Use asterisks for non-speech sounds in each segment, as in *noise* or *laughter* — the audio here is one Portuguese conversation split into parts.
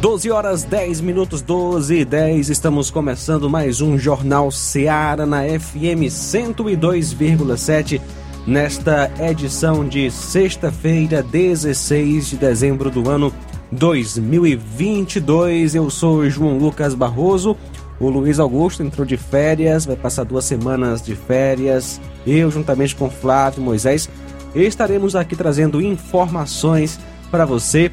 12 horas 10 minutos, 12 e 10. Estamos começando mais um Jornal Seara na FM 102,7. Nesta edição de sexta-feira, 16 de dezembro do ano 2022. Eu sou João Lucas Barroso. O Luiz Augusto entrou de férias, vai passar duas semanas de férias. Eu, juntamente com Flávio Moisés, estaremos aqui trazendo informações para você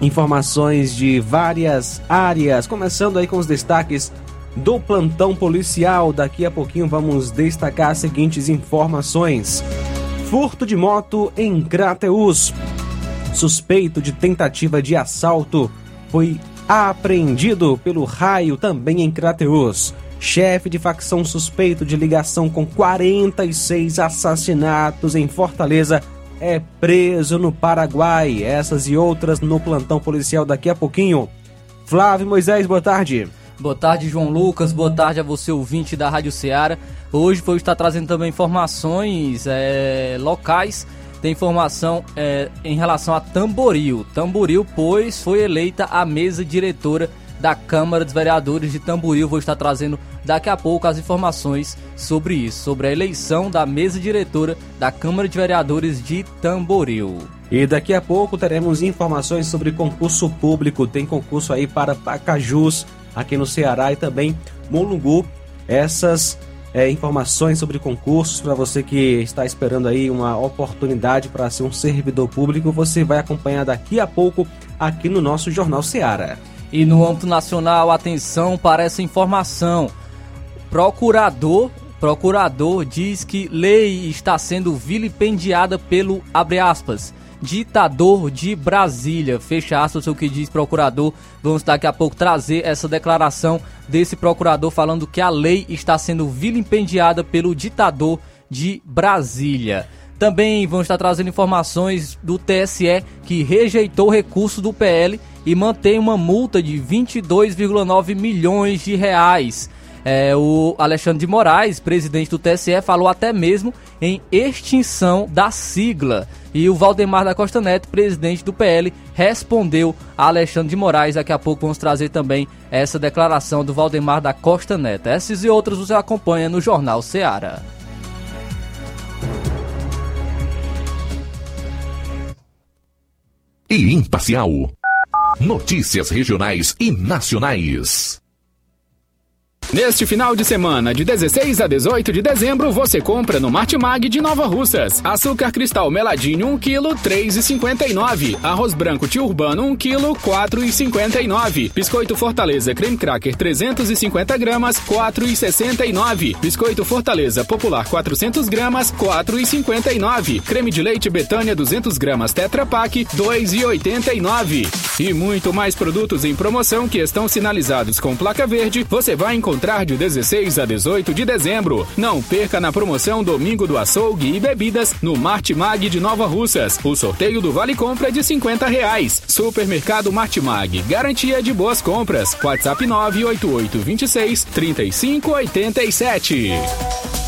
informações de várias áreas, começando aí com os destaques do plantão policial. Daqui a pouquinho vamos destacar as seguintes informações: furto de moto em Crateus. Suspeito de tentativa de assalto foi apreendido pelo raio também em Crateus. Chefe de facção suspeito de ligação com 46 assassinatos em Fortaleza é preso no Paraguai. Essas e outras no plantão policial daqui a pouquinho. Flávio Moisés, boa tarde. Boa tarde, João Lucas. Boa tarde a você, ouvinte da Rádio Ceará. Hoje vou estar trazendo também informações é, locais. Tem informação é, em relação a Tamboril. Tamboril, pois, foi eleita a mesa diretora da Câmara dos Vereadores de Tamboril. Vou estar trazendo daqui a pouco as informações sobre isso, sobre a eleição da mesa diretora da Câmara de Vereadores de Tamboril. E daqui a pouco teremos informações sobre concurso público. Tem concurso aí para Pacajus, aqui no Ceará e também Molungu. Essas é, informações sobre concursos para você que está esperando aí uma oportunidade para ser um servidor público, você vai acompanhar daqui a pouco aqui no nosso Jornal Ceará. E no âmbito nacional, atenção para essa informação. Procurador, procurador diz que lei está sendo vilipendiada pelo abre aspas, ditador de Brasília. Fecha aspas o que diz procurador. Vamos daqui a pouco trazer essa declaração desse procurador falando que a lei está sendo vilipendiada pelo ditador de Brasília. Também vamos estar trazendo informações do TSE que rejeitou o recurso do PL e mantém uma multa de 22,9 milhões de reais. É, o Alexandre de Moraes, presidente do TSE, falou até mesmo em extinção da sigla. E o Valdemar da Costa Neto, presidente do PL, respondeu a Alexandre de Moraes. Daqui a pouco vamos trazer também essa declaração do Valdemar da Costa Neto. Essas e outras você acompanha no Jornal Seara. E imparcial. Notícias regionais e nacionais. Neste final de semana, de 16 a 18 de dezembro, você compra no Martimag de Nova Russas. Açúcar cristal meladinho 1 kg, 3,59. Arroz branco tio urbano 1 kg, 4,59. Biscoito Fortaleza creme cracker 350 gramas, 4,69. Biscoito Fortaleza popular 400 gramas, 4,59. Creme de leite Betânia 200 gramas Tetra Pak, 2,89. E muito mais produtos em promoção que estão sinalizados com placa verde, você vai encontrar encontrar de 16 a 18 de dezembro. Não perca na promoção Domingo do Açougue e Bebidas no Martimag de Nova Russas. O sorteio do Vale Compra é de 50 reais. Supermercado Martimag, garantia de boas compras. WhatsApp 988 26 3587.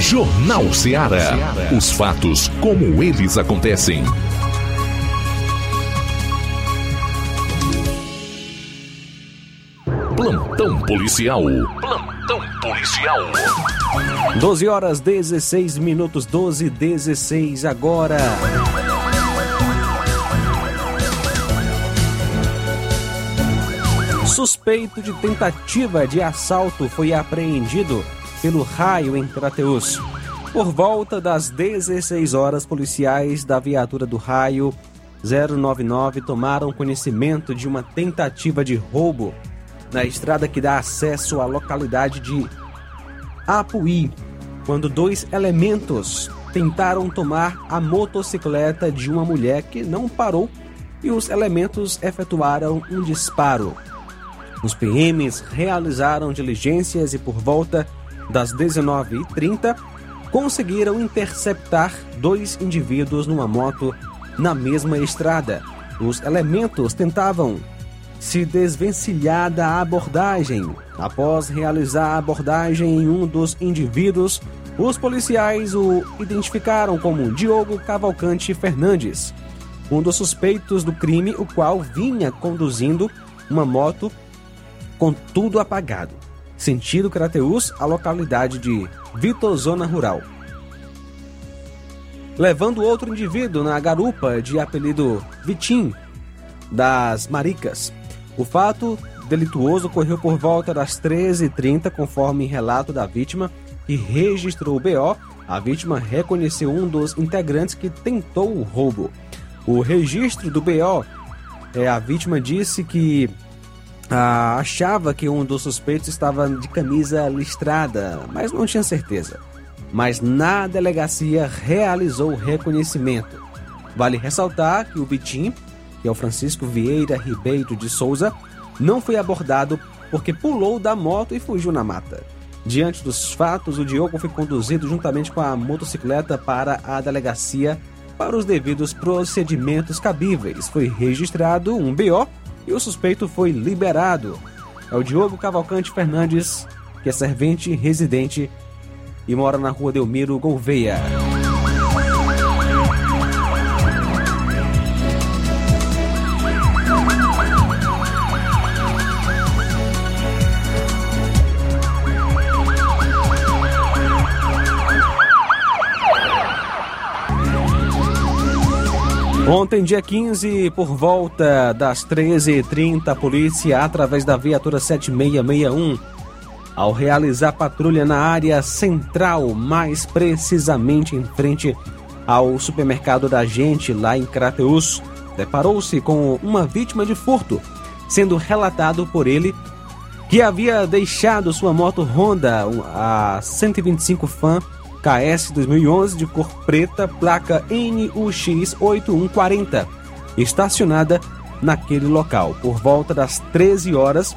Jornal Ceará. Os fatos como eles acontecem. Plantão policial. Plantão policial. 12 horas 16 minutos, 12 e 16 agora. Suspeito de tentativa de assalto foi apreendido pelo raio em Crateus. Por volta das 16 horas, policiais da viatura do raio 099 tomaram conhecimento de uma tentativa de roubo na estrada que dá acesso à localidade de Apuí, quando dois elementos tentaram tomar a motocicleta de uma mulher que não parou e os elementos efetuaram um disparo. Os PMs realizaram diligências e por volta das 19h30 conseguiram interceptar dois indivíduos numa moto na mesma estrada. Os elementos tentavam se desvencilhar da abordagem. Após realizar a abordagem em um dos indivíduos, os policiais o identificaram como Diogo Cavalcante Fernandes, um dos suspeitos do crime, o qual vinha conduzindo uma moto com tudo apagado, sentido Crateus, a localidade de Vitor Zona Rural. Levando outro indivíduo na garupa de apelido Vitim das Maricas. O fato delituoso ocorreu por volta das 13h30, conforme relato da vítima, que registrou o BO. A vítima reconheceu um dos integrantes que tentou o roubo. O registro do BO, é, a vítima disse que ah, achava que um dos suspeitos estava de camisa listrada, mas não tinha certeza. Mas na delegacia realizou o reconhecimento. Vale ressaltar que o Vitim, que é o Francisco Vieira Ribeiro de Souza, não foi abordado porque pulou da moto e fugiu na mata. Diante dos fatos, o Diogo foi conduzido juntamente com a motocicleta para a delegacia para os devidos procedimentos cabíveis. Foi registrado um BO e o suspeito foi liberado. É o Diogo Cavalcante Fernandes, que é servente residente e mora na rua Delmiro Gouveia. Ontem, dia 15, por volta das 13h30, a polícia, através da viatura 7661, ao realizar patrulha na área central, mais precisamente em frente ao supermercado da gente lá em Crateus, deparou-se com uma vítima de furto, sendo relatado por ele que havia deixado sua moto Honda, a 125 Fan KS 2011 de cor preta, placa NUX 8140, estacionada naquele local por volta das 13 horas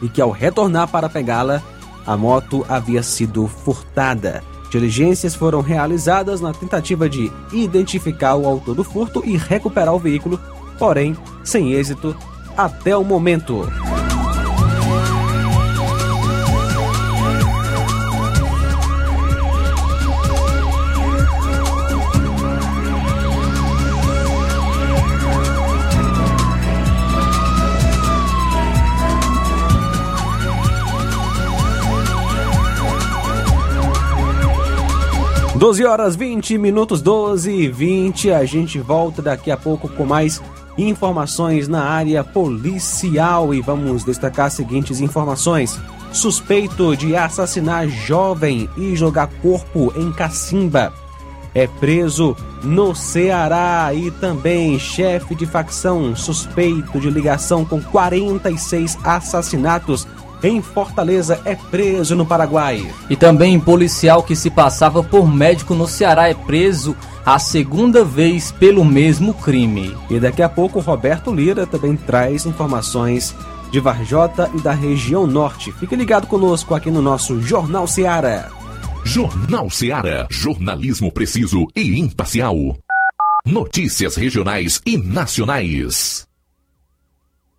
e que ao retornar para pegá-la, a moto havia sido furtada. Diligências foram realizadas na tentativa de identificar o autor do furto e recuperar o veículo, porém sem êxito até o momento. 12 horas 20 minutos, 12 e 20. A gente volta daqui a pouco com mais informações na área policial e vamos destacar as seguintes informações. Suspeito de assassinar jovem e jogar corpo em Cacimba é preso no Ceará e também chefe de facção suspeito de ligação com 46 assassinatos em Fortaleza é preso no Paraguai. E também policial que se passava por médico no Ceará é preso a segunda vez pelo mesmo crime. E daqui a pouco Roberto Lira também traz informações de Varjota e da região norte. Fique ligado conosco aqui no nosso Jornal Ceará. Jornal Ceará, jornalismo preciso e imparcial. Notícias regionais e nacionais.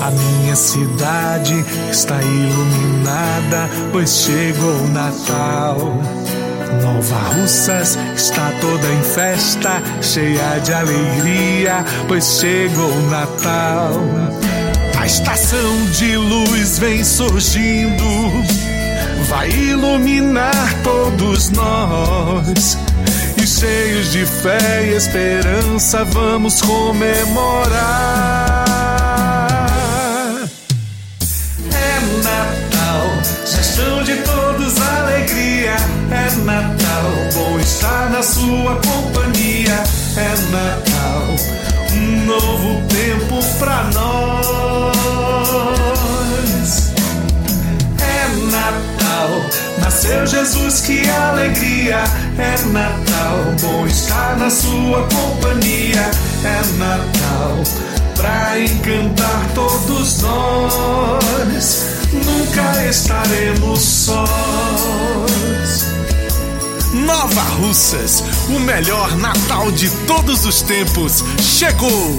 A minha cidade está iluminada, pois chegou o Natal. Nova Russas está toda em festa, cheia de alegria, pois chegou o Natal. A estação de luz vem surgindo, vai iluminar todos nós. E cheios de fé e esperança, vamos comemorar. Gestão de todos alegria. É Natal, bom estar na sua companhia. É Natal, um novo tempo pra nós. É Natal, nasceu Jesus, que alegria. É Natal, bom estar na sua companhia. É Natal, pra encantar todos nós nunca estaremos sós. Nova Russas, o melhor Natal de todos os tempos, chegou!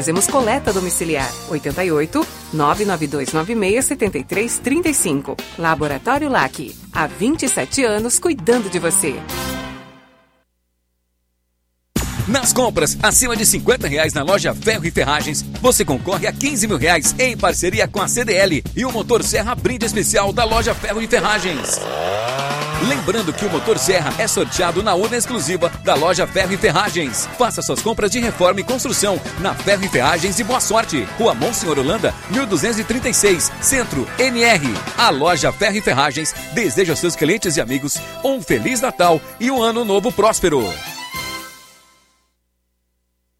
Fazemos coleta domiciliar. 88 99296 7335. Laboratório LAC. Há 27 anos cuidando de você. Nas compras acima de 50 reais na loja Ferro e Ferragens, você concorre a 15 mil reais em parceria com a CDL e o motor Serra brinde especial da loja Ferro e Ferragens. Lembrando que o motor Serra é sorteado na urna exclusiva da loja Ferro e Ferragens. Faça suas compras de reforma e construção na Ferro e Ferragens e boa sorte. Rua Monsenhor Holanda, 1236, Centro, NR. A loja Ferro e Ferragens deseja aos seus clientes e amigos um Feliz Natal e um Ano Novo próspero.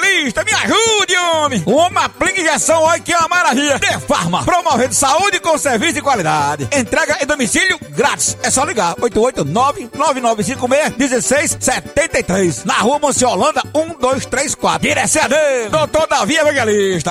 me ajude, homem. Uma aplica injeção, olha que é uma maravilha. De Farma, promovendo saúde com serviço de qualidade. Entrega em domicílio grátis. É só ligar, 889-9956-1673. Na rua Monsiolanda, 1234. Direção a Deus, doutor Davi Evangelista.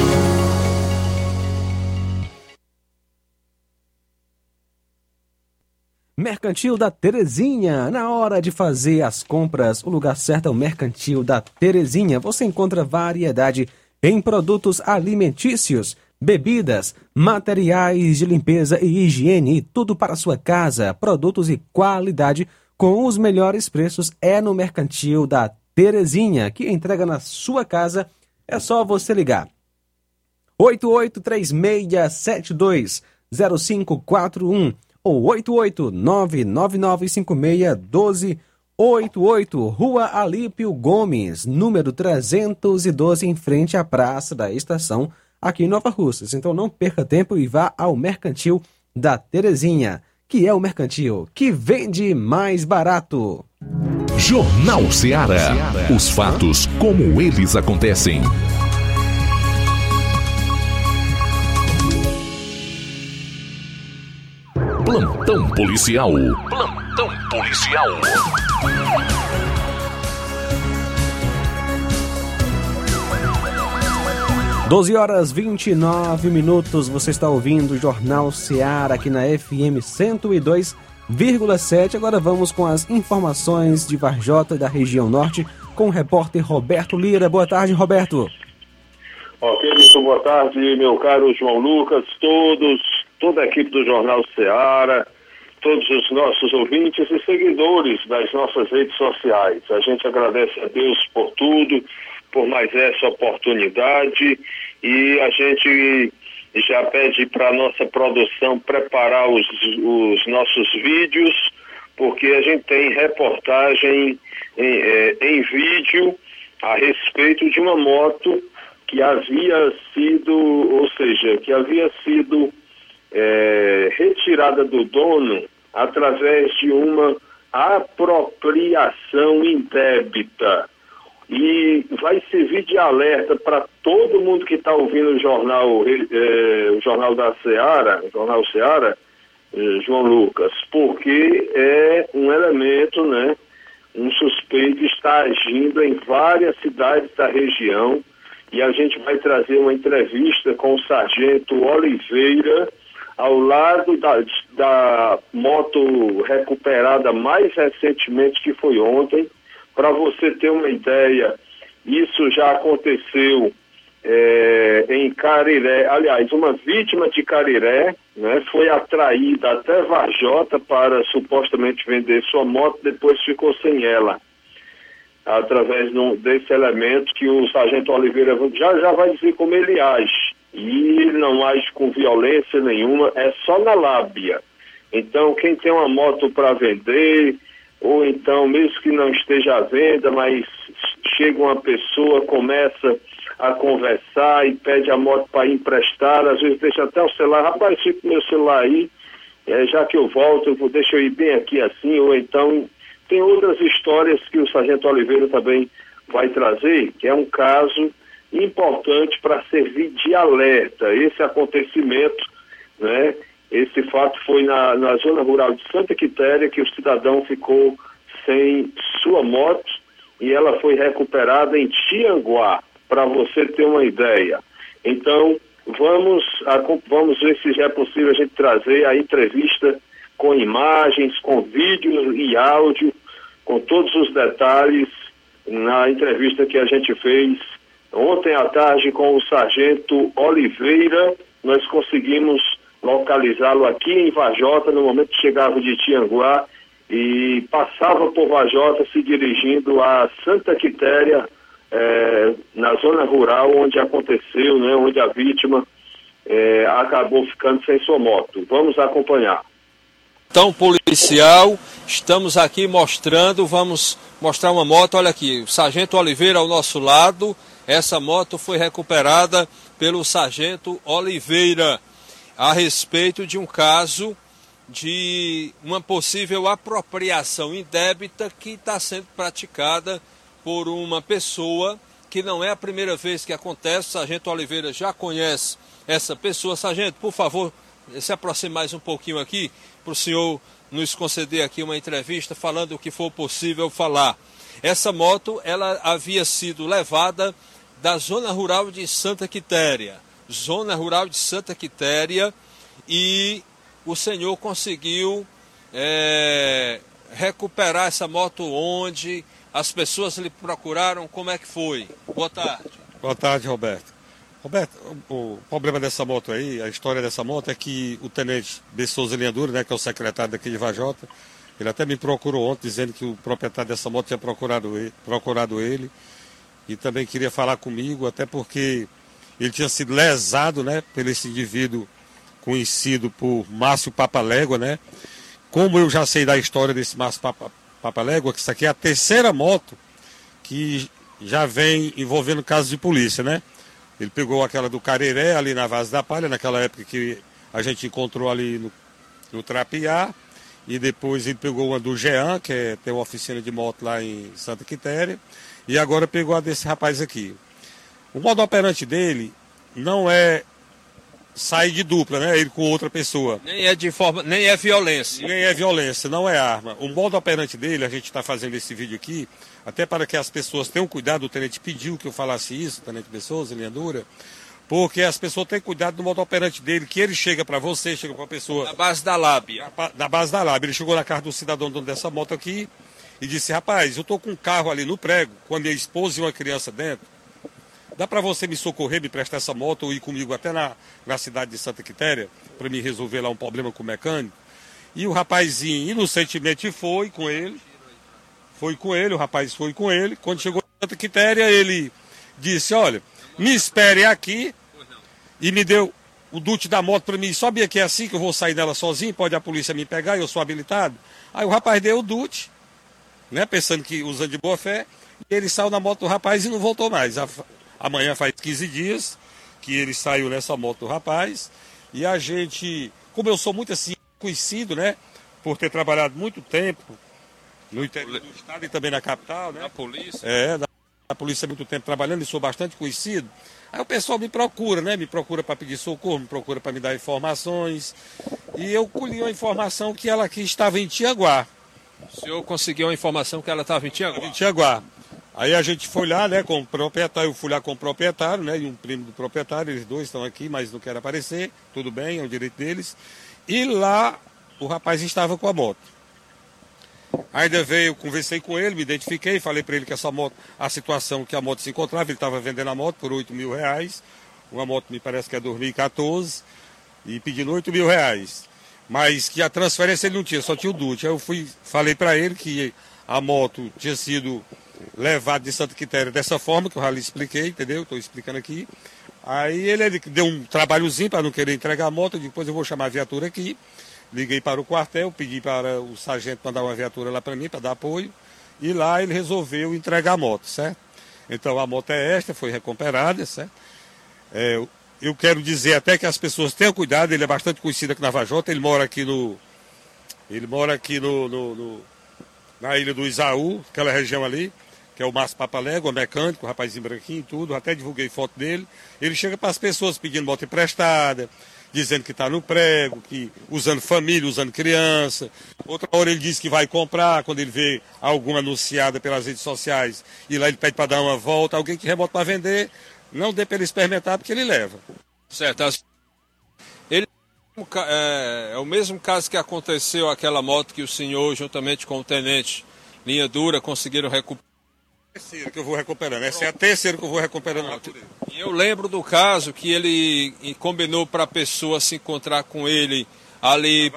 Mercantil da Terezinha. Na hora de fazer as compras, o lugar certo é o Mercantil da Terezinha. Você encontra variedade em produtos alimentícios, bebidas, materiais de limpeza e higiene e tudo para sua casa. Produtos e qualidade com os melhores preços é no Mercantil da Terezinha, que entrega na sua casa. É só você ligar. 883672 0541 ou 88999561288, Rua Alípio Gomes, número 312, em frente à Praça da Estação, aqui em Nova Russas. Então não perca tempo e vá ao Mercantil da Terezinha, que é o mercantil que vende mais barato. Jornal Ceará. Os fatos como eles acontecem. Plantão policial. Plantão policial. Doze horas 29 minutos, você está ouvindo o Jornal Seara aqui na FM 102,7. Agora vamos com as informações de Varjota da região norte com o repórter Roberto Lira. Boa tarde, Roberto. Ok, muito boa tarde, meu caro João Lucas, todos toda a equipe do Jornal Ceará, todos os nossos ouvintes e seguidores das nossas redes sociais. A gente agradece a Deus por tudo, por mais essa oportunidade e a gente já pede para a nossa produção preparar os, os, nossos vídeos, porque a gente tem reportagem em, é, em vídeo a respeito de uma moto que havia sido, ou seja, que havia sido é, retirada do dono através de uma apropriação indébita. E vai servir de alerta para todo mundo que está ouvindo o jornal, eh, o jornal da Seara, o jornal Seara, eh, João Lucas, porque é um elemento, né? Um suspeito está agindo em várias cidades da região e a gente vai trazer uma entrevista com o sargento Oliveira ao lado da, da moto recuperada mais recentemente, que foi ontem. Para você ter uma ideia, isso já aconteceu é, em Cariré. Aliás, uma vítima de Cariré né, foi atraída até Varjota para supostamente vender sua moto, depois ficou sem ela através desse elemento que o sargento Oliveira já, já vai dizer como ele age. E não age com violência nenhuma, é só na lábia. Então, quem tem uma moto para vender, ou então, mesmo que não esteja à venda, mas chega uma pessoa, começa a conversar e pede a moto para emprestar, às vezes deixa até o celular, rapaz, fica meu celular aí, é, já que eu volto, eu vou, deixa eu ir bem aqui assim, ou então tem outras histórias que o Sargento Oliveira também vai trazer, que é um caso importante para servir de alerta. Esse acontecimento, né? Esse fato foi na, na zona rural de Santa Quitéria, que o cidadão ficou sem sua moto e ela foi recuperada em Tianguá, para você ter uma ideia. Então, vamos, vamos ver se já é possível a gente trazer a entrevista com imagens, com vídeo e áudio com todos os detalhes na entrevista que a gente fez ontem à tarde com o sargento Oliveira. Nós conseguimos localizá-lo aqui em Vajota no momento que chegava de Tianguá e passava por Vajota se dirigindo a Santa Quitéria, eh, na zona rural onde aconteceu, né, onde a vítima eh, acabou ficando sem sua moto. Vamos acompanhar. Então, policial, estamos aqui mostrando, vamos mostrar uma moto, olha aqui, o Sargento Oliveira ao nosso lado, essa moto foi recuperada pelo Sargento Oliveira a respeito de um caso de uma possível apropriação indébita que está sendo praticada por uma pessoa que não é a primeira vez que acontece. O Sargento Oliveira já conhece essa pessoa. Sargento, por favor, se aproxime mais um pouquinho aqui para o senhor nos conceder aqui uma entrevista falando o que for possível falar. Essa moto ela havia sido levada da zona rural de Santa Quitéria, zona rural de Santa Quitéria, e o senhor conseguiu é, recuperar essa moto onde as pessoas lhe procuraram, como é que foi? Boa tarde. Boa tarde, Roberto. Roberto, o problema dessa moto aí, a história dessa moto é que o tenente de Souza né, que é o secretário daqui de Vajota, ele até me procurou ontem dizendo que o proprietário dessa moto tinha procurado ele, procurado ele e também queria falar comigo, até porque ele tinha sido lesado, né, por esse indivíduo conhecido por Márcio Papalégua, né? Como eu já sei da história desse Márcio Papa, Papalégua, que isso aqui é a terceira moto que já vem envolvendo casos de polícia, né? Ele pegou aquela do Careré, ali na Vaz da Palha, naquela época que a gente encontrou ali no, no Trapiá. E depois ele pegou uma do Jean, que é, tem uma oficina de moto lá em Santa Quitéria. E agora pegou a desse rapaz aqui. O modo operante dele não é sair de dupla, né? Ele com outra pessoa. Nem é de forma, nem é violência. Nem é violência, não é arma. O modo operante dele, a gente está fazendo esse vídeo aqui, até para que as pessoas tenham cuidado, o tenente pediu que eu falasse isso, o tenente Pessoas, linha dura, porque as pessoas têm cuidado do modo operante dele, que ele chega para você, chega para a pessoa. Na base da lábia. Na, na, base da lábia. Ele chegou na casa do cidadão dono dessa moto aqui e disse: Rapaz, eu estou com um carro ali no prego, com a minha esposa e uma criança dentro. Dá para você me socorrer, me prestar essa moto ou ir comigo até na, na cidade de Santa Quitéria, para me resolver lá um problema com o mecânico? E o rapazinho inocentemente foi com ele foi com ele, o rapaz foi com ele. Quando chegou em Santa Quitéria, ele disse: Olha, me espere aqui. E me deu o dute da moto para mim. Sobe aqui assim que eu vou sair dela sozinho. Pode a polícia me pegar, eu sou habilitado. Aí o rapaz deu o dute, né, pensando que usando de boa fé. E ele saiu na moto do rapaz e não voltou mais. Amanhã faz 15 dias que ele saiu nessa moto do rapaz. E a gente, como eu sou muito assim, conhecido, né? por ter trabalhado muito tempo no interior do estado e também na capital, né? Na polícia. É, da da polícia há muito tempo trabalhando e sou bastante conhecido. Aí o pessoal me procura, né? Me procura para pedir socorro, me procura para me dar informações. E eu colhi uma informação que ela aqui estava em Tiaguá. O senhor conseguiu a informação que ela estava em Tiaguá? Em Tiaguá. Aí a gente foi lá, né, com o proprietário, eu fui lá com o proprietário, né, e um primo do proprietário, eles dois estão aqui, mas não querem aparecer, tudo bem, é o direito deles. E lá o rapaz estava com a moto. Ainda veio, conversei com ele, me identifiquei, falei para ele que essa moto, a situação que a moto se encontrava, ele estava vendendo a moto por 8 mil reais, uma moto me parece que é 2014, e pedindo 8 mil reais. Mas que a transferência ele não tinha, só tinha o DUT. Aí eu fui, falei para ele que a moto tinha sido levada de Santa Quitéria dessa forma, que eu já lhe expliquei, entendeu? Estou explicando aqui. Aí ele, ele deu um trabalhozinho para não querer entregar a moto, depois eu vou chamar a viatura aqui. Liguei para o quartel, pedi para o sargento mandar uma viatura lá para mim, para dar apoio. E lá ele resolveu entregar a moto, certo? Então a moto é esta, foi recuperada, certo? É, eu quero dizer até que as pessoas tenham cuidado, ele é bastante conhecido aqui na Vajota, ele mora aqui no. Ele mora aqui no, no, no na ilha do Isaú, aquela região ali, que é o Márcio Papalégua, mecânico, rapazinho branquinho e tudo, até divulguei foto dele. Ele chega para as pessoas pedindo moto emprestada, dizendo que está no prego, que usando família, usando criança. Outra hora ele diz que vai comprar, quando ele vê alguma anunciada pelas redes sociais, e lá ele pede para dar uma volta, alguém que rebota para vender, não dê para ele experimentar porque ele leva. Certo. Ele é, é o mesmo caso que aconteceu aquela moto que o senhor, juntamente com o tenente Linha Dura, conseguiram recuperar. Terceira que eu vou recuperando. Essa é a terceira que eu vou recuperando. E eu lembro do caso que ele combinou para a pessoa se encontrar com ele ali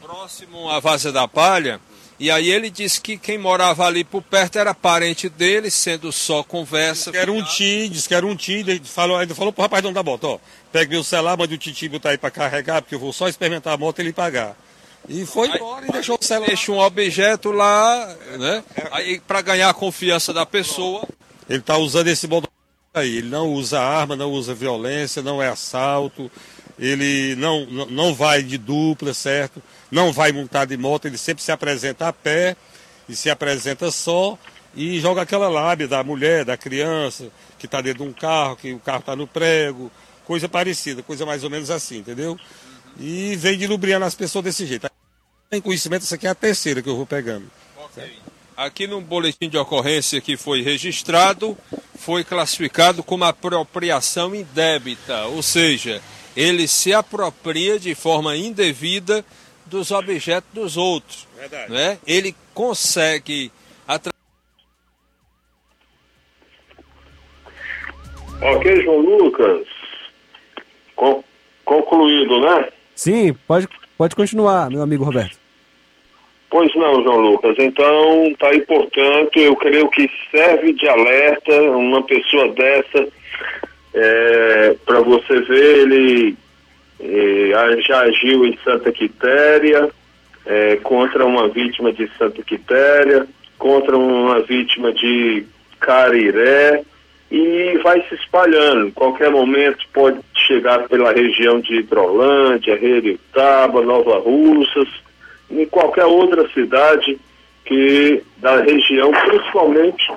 próximo à Vaza da Palha. E aí ele disse que quem morava ali por perto era parente dele, sendo só conversa. Disse que era um tio, disse que era um tio, ele falou, ainda falou pro rapaz não da moto, ó, pega meu celular, manda o titi botar aí para carregar, porque eu vou só experimentar a moto e ele pagar. E foi embora e deixou o celular. Deixa um objeto lá, né? Aí para ganhar a confiança da pessoa. Ele está usando esse modo aí. Ele não usa arma, não usa violência, não é assalto. Ele não- não vai de dupla, certo? Não vai montado de moto. Ele sempre se apresenta a pé e se apresenta só e joga aquela lábia da mulher, da criança que está dentro de um carro, que o carro está no prego, coisa parecida, coisa mais ou menos assim, entendeu? E vem dilubriando as pessoas desse jeito. Tem conhecimento, essa aqui é a terceira que eu vou pegando. Aqui no boletim de ocorrência que foi registrado, foi classificado como apropriação indébita, ou seja, ele se apropria de forma indevida dos objetos dos outros. Verdade. Né? Ele consegue atra- Ok, João Lucas. Con- concluído, né? Sim, pode, pode continuar, meu amigo Roberto. Pois não, João Lucas. Então, tá aí, portanto, eu creio que serve de alerta uma pessoa dessa para você ver, ele já agiu em Santa Quitéria eh, contra uma vítima de Santa Quitéria, contra uma vítima de Cariré e vai se espalhando. Qualquer momento pode chegar pela região de Hidrolândia, Heritaba, Nova Russas, em qualquer outra cidade que da região, principalmente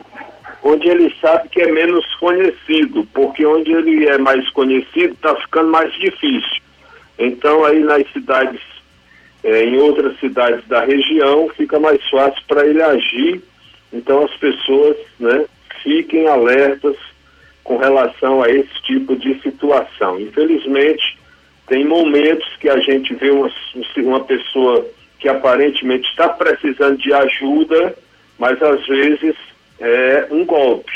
onde ele sabe que é menos conhecido, porque onde ele é mais conhecido está ficando mais difícil. Então aí nas cidades, eh, em outras cidades da região, fica mais fácil para ele agir. Então as pessoas, né, fiquem alertas com relação a esse tipo de situação. Infelizmente, tem momentos que a gente vê uma, uma pessoa que aparentemente está precisando de ajuda, mas às vezes é um golpe,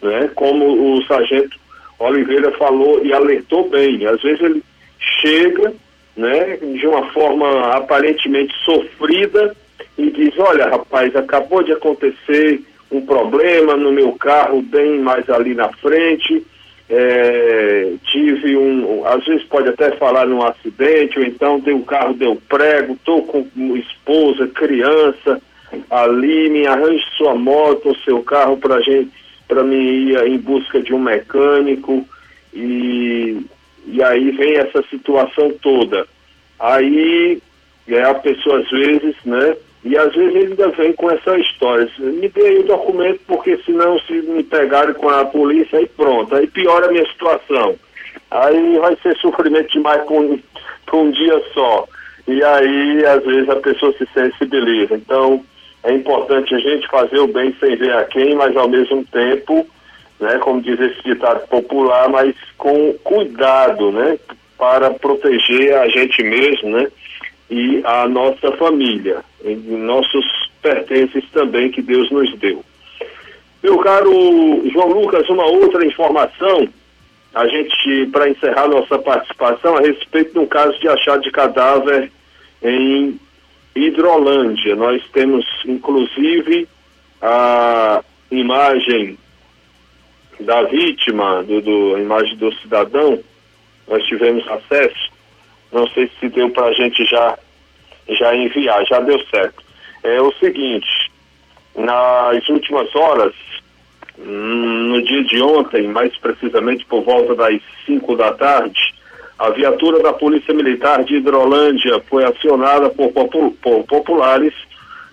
né? Como o sargento Oliveira falou e alertou bem, às vezes ele chega, né, de uma forma aparentemente sofrida e diz, olha rapaz, acabou de acontecer um problema no meu carro bem mais ali na frente, é, tive um, às vezes pode até falar num acidente, ou então deu, o carro deu prego, estou com esposa, criança ali, me arranje sua moto ou seu carro para gente, para mim ir em busca de um mecânico e, e aí vem essa situação toda. Aí aí a pessoa às vezes, né? E às vezes ainda vem com essa história. Me dê aí o documento, porque senão se me pegarem com a polícia, aí pronto, aí piora a minha situação. Aí vai ser sofrimento demais por um, *laughs* por um dia só. E aí, às vezes, a pessoa se sensibiliza. Então, é importante a gente fazer o bem sem ver a quem, mas ao mesmo tempo, né, como diz esse ditado popular, mas com cuidado, né, para proteger a gente mesmo, né, e a nossa família, e nossos pertences também que Deus nos deu. Meu caro João Lucas, uma outra informação, a gente, para encerrar nossa participação, a respeito de um caso de achado de cadáver em Hidrolândia. Nós temos, inclusive, a imagem da vítima, do, do, imagem do cidadão, nós tivemos acesso. Não sei se deu para a gente já, já enviar, já deu certo. É o seguinte, nas últimas horas, hum, no dia de ontem, mais precisamente por volta das 5 da tarde, a viatura da Polícia Militar de Hidrolândia foi acionada por populares,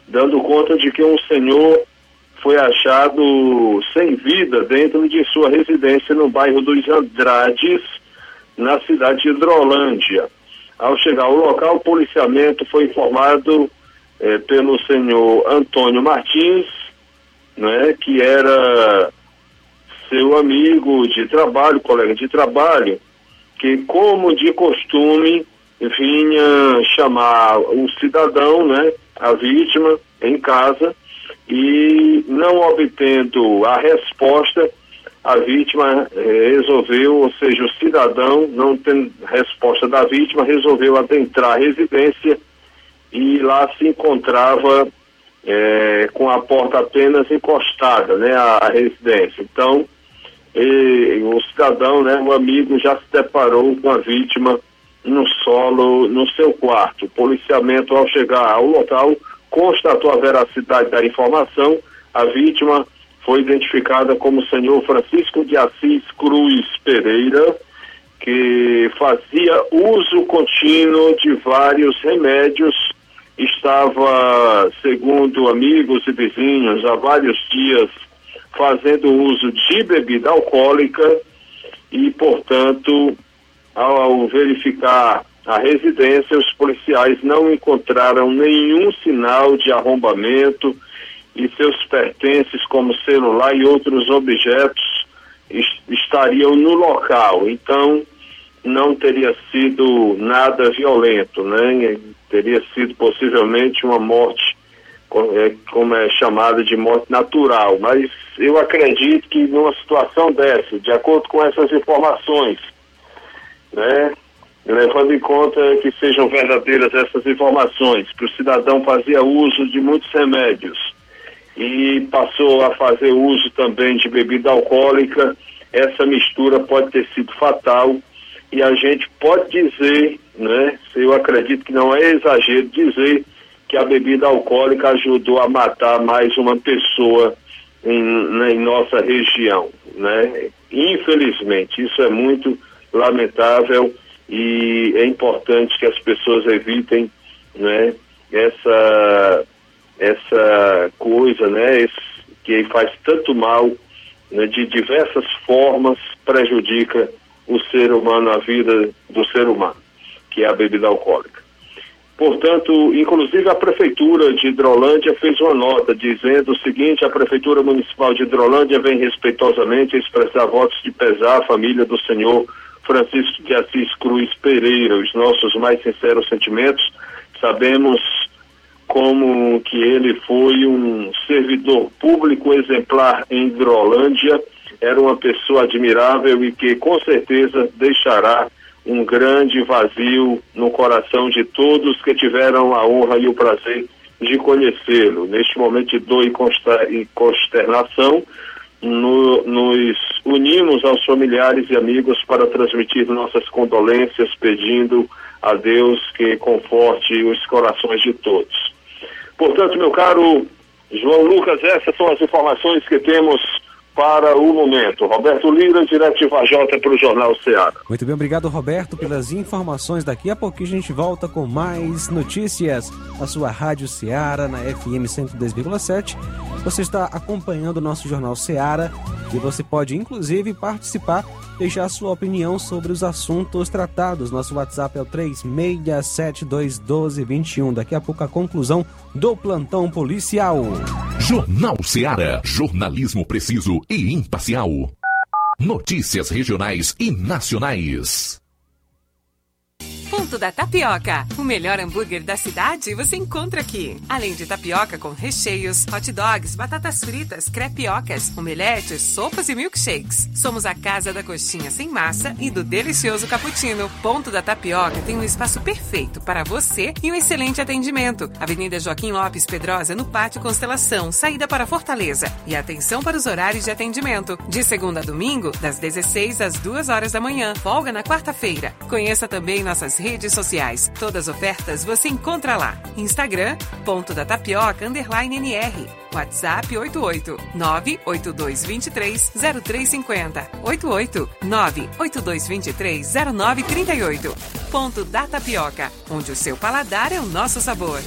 dando conta de que um senhor foi achado sem vida dentro de sua residência no bairro dos Andrades, na cidade de Hidrolândia. Ao chegar ao local, o policiamento foi informado eh, pelo senhor Antônio Martins, né, que era seu amigo de trabalho, colega de trabalho, que, como de costume, vinha chamar o cidadão, né, a vítima, em casa, e não obtendo a resposta, a vítima eh, resolveu, ou seja, o cidadão, não tendo resposta da vítima, resolveu adentrar a residência e lá se encontrava eh, com a porta apenas encostada, né, à residência. Então, e o cidadão, né, o amigo, já se deparou com a vítima no solo, no seu quarto. O policiamento, ao chegar ao local, constatou a veracidade da informação. A vítima foi identificada como o senhor Francisco de Assis Cruz Pereira, que fazia uso contínuo de vários remédios, estava, segundo amigos e vizinhos, há vários dias fazendo uso de bebida alcoólica e, portanto, ao verificar a residência, os policiais não encontraram nenhum sinal de arrombamento e seus pertences, como celular e outros objetos, estariam no local. Então, não teria sido nada violento, né? Teria sido possivelmente uma morte é, como é chamada de morte natural, mas eu acredito que numa situação dessa, de acordo com essas informações, né, levando em conta que sejam verdadeiras essas informações, que o cidadão fazia uso de muitos remédios e passou a fazer uso também de bebida alcoólica, essa mistura pode ter sido fatal e a gente pode dizer, né, eu acredito que não é exagero dizer que a bebida alcoólica ajudou a matar mais uma pessoa em, em nossa região, né? Infelizmente, isso é muito lamentável e é importante que as pessoas evitem, né? Essa essa coisa, né? Esse, que faz tanto mal, né, de diversas formas prejudica o ser humano, a vida do ser humano, que é a bebida alcoólica. Portanto, inclusive a Prefeitura de Hidrolândia fez uma nota dizendo o seguinte: a Prefeitura Municipal de Hidrolândia vem respeitosamente expressar votos de pesar à família do senhor Francisco de Assis Cruz Pereira, os nossos mais sinceros sentimentos. Sabemos como que ele foi um servidor público exemplar em Hidrolândia, era uma pessoa admirável e que com certeza deixará um grande vazio no coração de todos que tiveram a honra e o prazer de conhecê-lo. Neste momento de dor e consternação, no, nos unimos aos familiares e amigos para transmitir nossas condolências, pedindo a Deus que conforte os corações de todos. Portanto, meu caro João Lucas, essas são as informações que temos para o momento. Roberto Lira, direto de Vajota para o Jornal Ceará. Muito bem, obrigado Roberto pelas informações. Daqui a pouquinho a gente volta com mais notícias. A sua Rádio Ceará na FM 102,7. Você está acompanhando o nosso Jornal Ceará e você pode inclusive participar, deixar sua opinião sobre os assuntos tratados. Nosso WhatsApp é o 36721221. Daqui a pouco a conclusão do plantão policial. Jornal Ceará, jornalismo preciso e imparcial. Notícias regionais e nacionais. Ponto da Tapioca. O melhor hambúrguer da cidade você encontra aqui. Além de tapioca com recheios, hot dogs, batatas fritas, crepiocas, omeletes, sopas e milkshakes. Somos a casa da coxinha sem massa e do delicioso cappuccino. Ponto da Tapioca tem um espaço perfeito para você e um excelente atendimento. Avenida Joaquim Lopes Pedrosa, no Pátio Constelação, saída para Fortaleza. E atenção para os horários de atendimento. De segunda a domingo, das 16 às 2 horas da manhã. Folga na quarta-feira. Conheça também nossas redes sociais. Todas as ofertas você encontra lá. Instagram, ponto da tapioca, underline NR. WhatsApp 88 98223 0350. 88 98223 0938. Ponto da Tapioca, onde o seu paladar é o nosso sabor.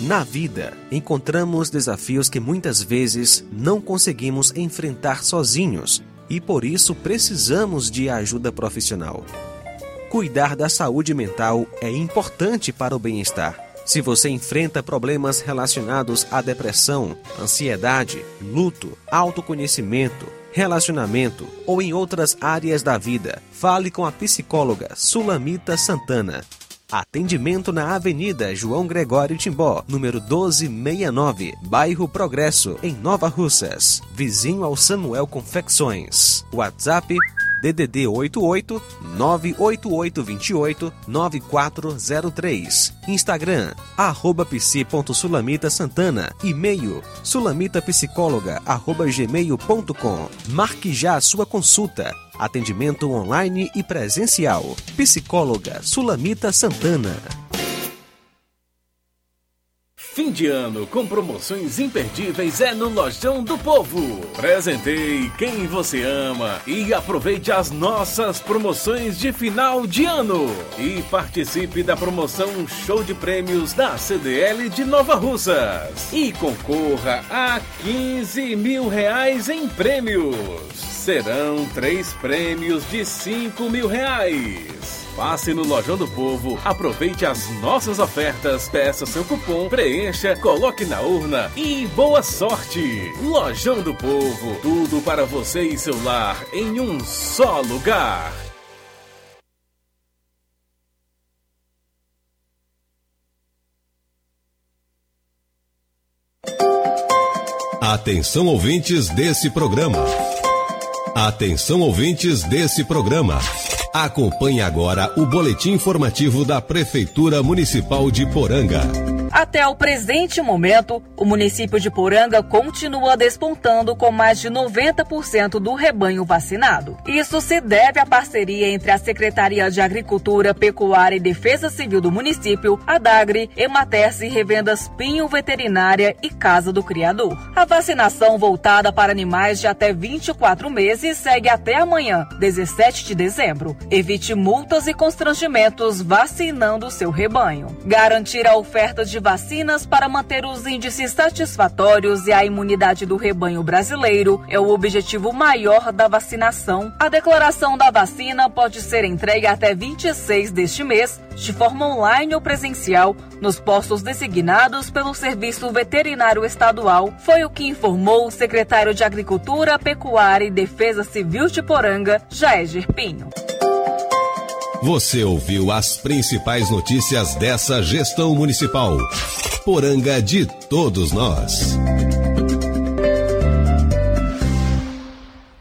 Na vida, encontramos desafios que muitas vezes não conseguimos enfrentar sozinhos e por isso precisamos de ajuda profissional. Cuidar da saúde mental é importante para o bem-estar. Se você enfrenta problemas relacionados à depressão, ansiedade, luto, autoconhecimento, relacionamento ou em outras áreas da vida, fale com a psicóloga Sulamita Santana. Atendimento na Avenida João Gregório Timbó, número 1269, bairro Progresso, em Nova Russas, vizinho ao Samuel Confecções. WhatsApp DDD 88 98828 9403. Instagram arroba psi.sulamita Santana. E-mail sulamitapsicóloga arroba gmail.com. Marque já a sua consulta. Atendimento online e presencial. Psicóloga Sulamita Santana. Fim de ano com promoções imperdíveis é no Lojão do Povo. Presentei quem você ama e aproveite as nossas promoções de final de ano. E participe da promoção Show de Prêmios da CDL de Nova Russas. E concorra a 15 mil reais em prêmios. Serão três prêmios de 5 mil reais. Passe no Lojão do Povo, aproveite as nossas ofertas, peça seu cupom, preencha, coloque na urna e boa sorte! Lojão do Povo, tudo para você e seu lar em um só lugar. Atenção ouvintes desse programa. Atenção ouvintes desse programa. Acompanhe agora o boletim informativo da Prefeitura Municipal de Poranga. Até o presente momento, o município de Poranga continua despontando com mais de 90% do rebanho vacinado. Isso se deve à parceria entre a Secretaria de Agricultura, Pecuária e Defesa Civil do município, a DAGRE, Ematerce e Revendas Pinho Veterinária e Casa do Criador. A vacinação voltada para animais de até 24 meses segue até amanhã, 17 de dezembro. Evite multas e constrangimentos vacinando seu rebanho. Garantir a oferta de vacinas para manter os índices satisfatórios e a imunidade do rebanho brasileiro é o objetivo maior da vacinação. A declaração da vacina pode ser entregue até 26 deste mês, de forma online ou presencial, nos postos designados pelo Serviço Veterinário Estadual, foi o que informou o secretário de Agricultura, Pecuária e Defesa Civil de Poranga, Jair Pinho. Você ouviu as principais notícias dessa gestão municipal. Poranga de todos nós.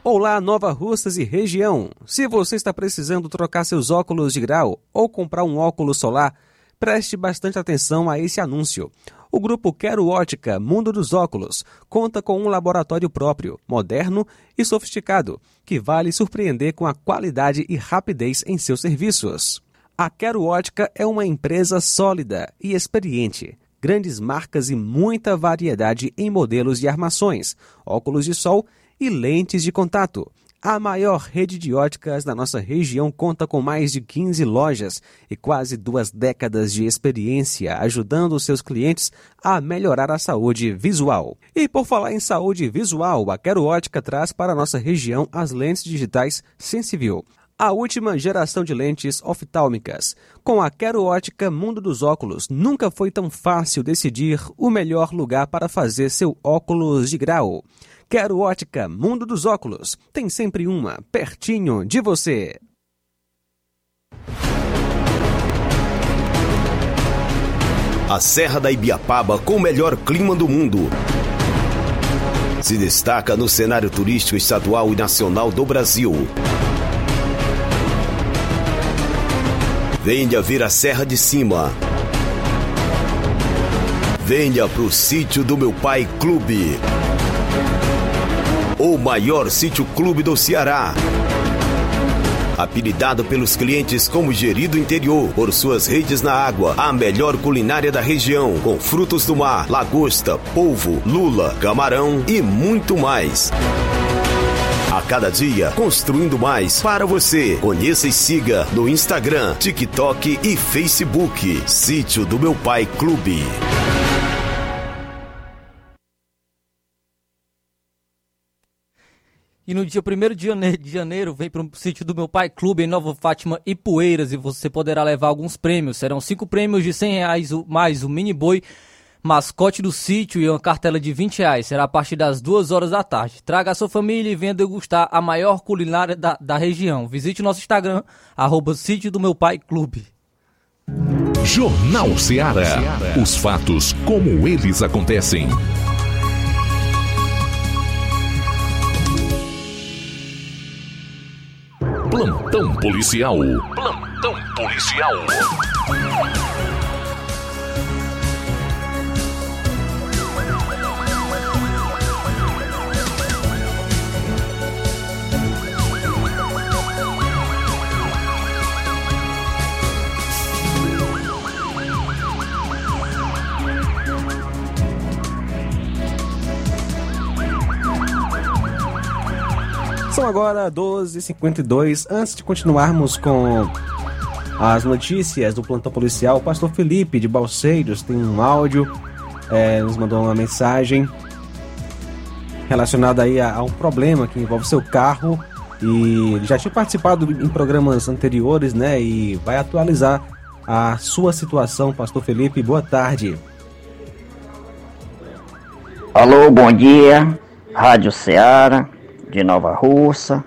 Olá, Nova Russas e região. Se você está precisando trocar seus óculos de grau ou comprar um óculos solar, preste bastante atenção a esse anúncio. O grupo Quero Ótica Mundo dos Óculos conta com um laboratório próprio, moderno e sofisticado, que vale surpreender com a qualidade e rapidez em seus serviços. A Quero Ótica é uma empresa sólida e experiente grandes marcas e muita variedade em modelos e armações, óculos de sol e lentes de contato. A maior rede de óticas da nossa região conta com mais de 15 lojas e quase duas décadas de experiência ajudando seus clientes a melhorar a saúde visual. E por falar em saúde visual, a Quero Ótica traz para a nossa região as lentes digitais Sensivil a última geração de lentes oftálmicas. Com a Quero Ótica Mundo dos Óculos, nunca foi tão fácil decidir o melhor lugar para fazer seu óculos de grau. Quero Ótica Mundo dos Óculos. Tem sempre uma pertinho de você. A Serra da Ibiapaba com o melhor clima do mundo. Se destaca no cenário turístico estadual e nacional do Brasil. Venha ver a Serra de Cima. Venha pro sítio do meu pai Clube. O maior sítio clube do Ceará. Apelidado pelos clientes como Gerido Interior, por suas redes na água, a melhor culinária da região, com frutos do mar, lagosta, polvo, lula, camarão e muito mais. A cada dia, construindo mais para você. Conheça e siga no Instagram, TikTok e Facebook. Sítio do Meu Pai Clube. E no dia 1 de janeiro, de janeiro vem para o sítio do meu pai Clube em Nova Fátima e Poeiras e você poderá levar alguns prêmios. Serão cinco prêmios de 100 reais mais o mini boi, mascote do sítio e uma cartela de 20 reais. Será a partir das 2 horas da tarde. Traga a sua família e venha degustar a maior culinária da, da região. Visite nosso Instagram, arroba sítio do meu pai Clube. Jornal Ceará. Os fatos como eles acontecem. Plantão policial. Plantão policial. São agora 12h52. Antes de continuarmos com as notícias do plantão policial, o pastor Felipe de Balseiros tem um áudio, é, nos mandou uma mensagem relacionada aí a, a um problema que envolve seu carro e já tinha participado em programas anteriores, né? E vai atualizar a sua situação, Pastor Felipe. Boa tarde. Alô, bom dia, Rádio Ceará de Nova Russa.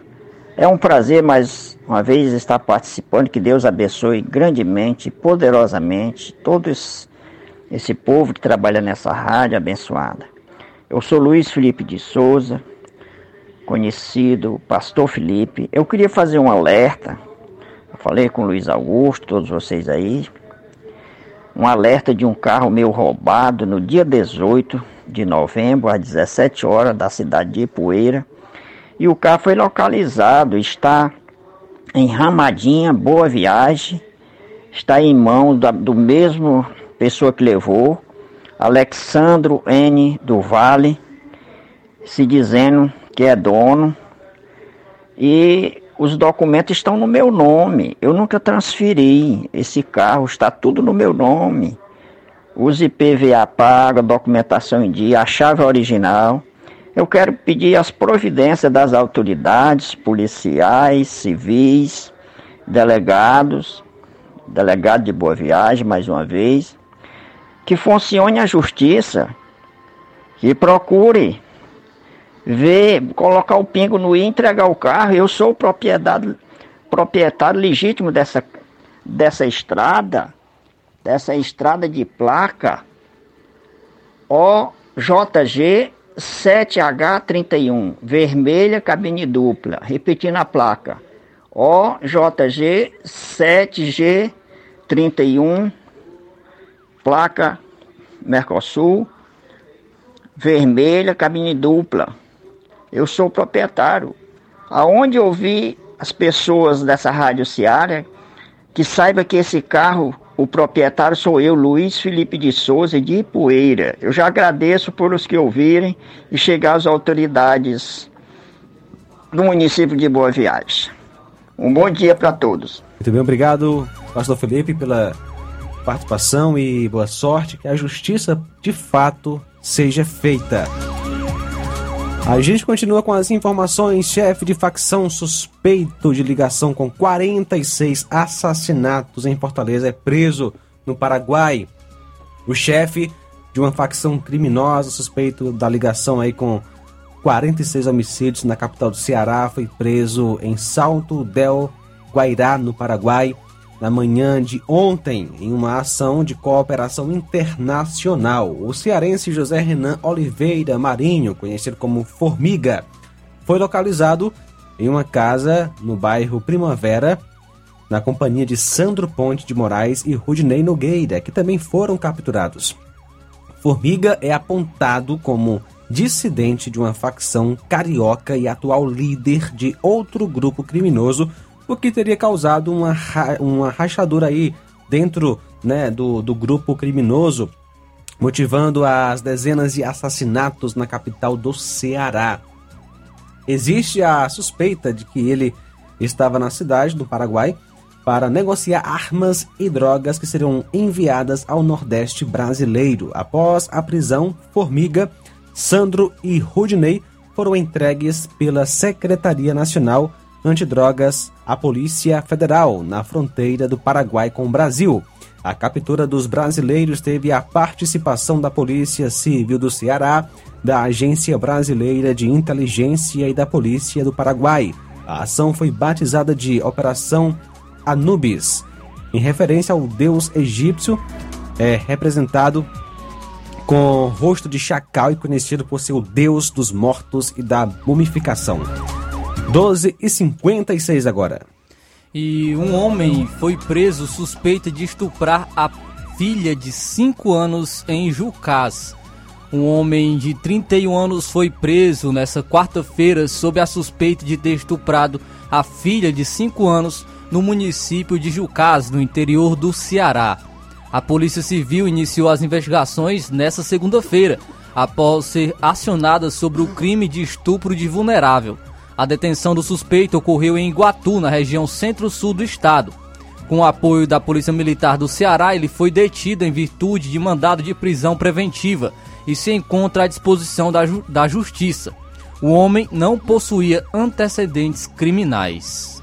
É um prazer mais uma vez estar participando. Que Deus abençoe grandemente, poderosamente todo esse povo que trabalha nessa rádio abençoada. Eu sou Luiz Felipe de Souza, conhecido Pastor Felipe. Eu queria fazer um alerta. Eu falei com o Luiz Augusto, todos vocês aí. Um alerta de um carro meu roubado no dia 18 de novembro, às 17 horas, da cidade de Ipueira e o carro foi localizado, está em Ramadinha, Boa Viagem, está em mãos da, do mesmo pessoa que levou, Alexandro N. do Vale, se dizendo que é dono, e os documentos estão no meu nome. Eu nunca transferi esse carro, está tudo no meu nome. Os IPVA paga, documentação em dia, a chave original. Eu quero pedir as providências das autoridades policiais, civis, delegados, delegado de Boa Viagem, mais uma vez, que funcione a justiça, que procure ver, colocar o pingo no i, entregar o carro. Eu sou o proprietário, proprietário legítimo dessa, dessa estrada, dessa estrada de placa OJG 7H31, vermelha, cabine dupla. Repetindo a placa. OJG 7G31, placa Mercosul, vermelha, cabine dupla. Eu sou proprietário. Aonde eu vi as pessoas dessa rádio Seara que saiba que esse carro O proprietário sou eu, Luiz Felipe de Souza, de Ipueira. Eu já agradeço por os que ouvirem e chegar às autoridades do município de Boa Viagem. Um bom dia para todos. Muito bem, obrigado, pastor Felipe, pela participação e boa sorte. Que a justiça, de fato, seja feita. A gente continua com as informações. Chefe de facção suspeito de ligação com 46 assassinatos em Fortaleza é preso no Paraguai. O chefe de uma facção criminosa suspeito da ligação aí com 46 homicídios na capital do Ceará foi preso em Salto del Guairá, no Paraguai na manhã de ontem em uma ação de cooperação internacional. O cearense José Renan Oliveira Marinho, conhecido como Formiga, foi localizado em uma casa no bairro Primavera, na companhia de Sandro Ponte de Moraes e Rudinei Nogueira, que também foram capturados. Formiga é apontado como dissidente de uma facção carioca e atual líder de outro grupo criminoso o que teria causado uma, uma rachadura aí dentro né, do, do grupo criminoso, motivando as dezenas de assassinatos na capital do Ceará. Existe a suspeita de que ele estava na cidade do Paraguai para negociar armas e drogas que seriam enviadas ao Nordeste brasileiro. Após a prisão, Formiga, Sandro e Rudney foram entregues pela Secretaria Nacional antidrogas à Polícia Federal na fronteira do Paraguai com o Brasil. A captura dos brasileiros teve a participação da Polícia Civil do Ceará, da Agência Brasileira de Inteligência e da Polícia do Paraguai. A ação foi batizada de Operação Anubis, em referência ao deus egípcio, é representado com rosto de chacal e conhecido por ser o deus dos mortos e da mumificação. 12 e 56 agora. E um homem foi preso suspeito de estuprar a filha de 5 anos em Jucás. Um homem de 31 anos foi preso nessa quarta-feira sob a suspeita de ter estuprado a filha de 5 anos no município de Jucás, no interior do Ceará. A Polícia Civil iniciou as investigações nessa segunda-feira, após ser acionada sobre o crime de estupro de vulnerável. A detenção do suspeito ocorreu em Iguatu, na região centro-sul do estado. Com o apoio da Polícia Militar do Ceará, ele foi detido em virtude de mandado de prisão preventiva e se encontra à disposição da, ju da Justiça. O homem não possuía antecedentes criminais.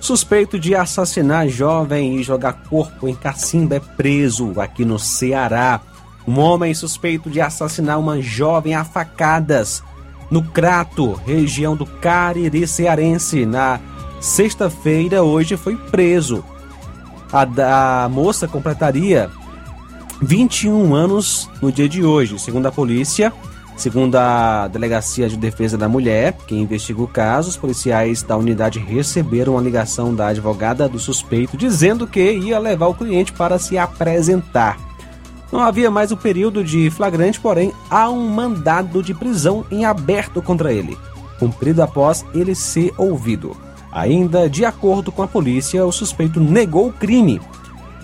Suspeito de assassinar jovem e jogar corpo em cacimba é preso aqui no Ceará. Um homem suspeito de assassinar uma jovem a facadas no Crato, região do Cariri Cearense. Na sexta-feira, hoje, foi preso. A, a moça completaria 21 anos no dia de hoje, segundo a polícia. Segundo a Delegacia de Defesa da Mulher, que investiga o caso, os policiais da unidade receberam uma ligação da advogada do suspeito dizendo que ia levar o cliente para se apresentar. Não havia mais o período de flagrante, porém há um mandado de prisão em aberto contra ele, cumprido após ele ser ouvido. Ainda de acordo com a polícia, o suspeito negou o crime.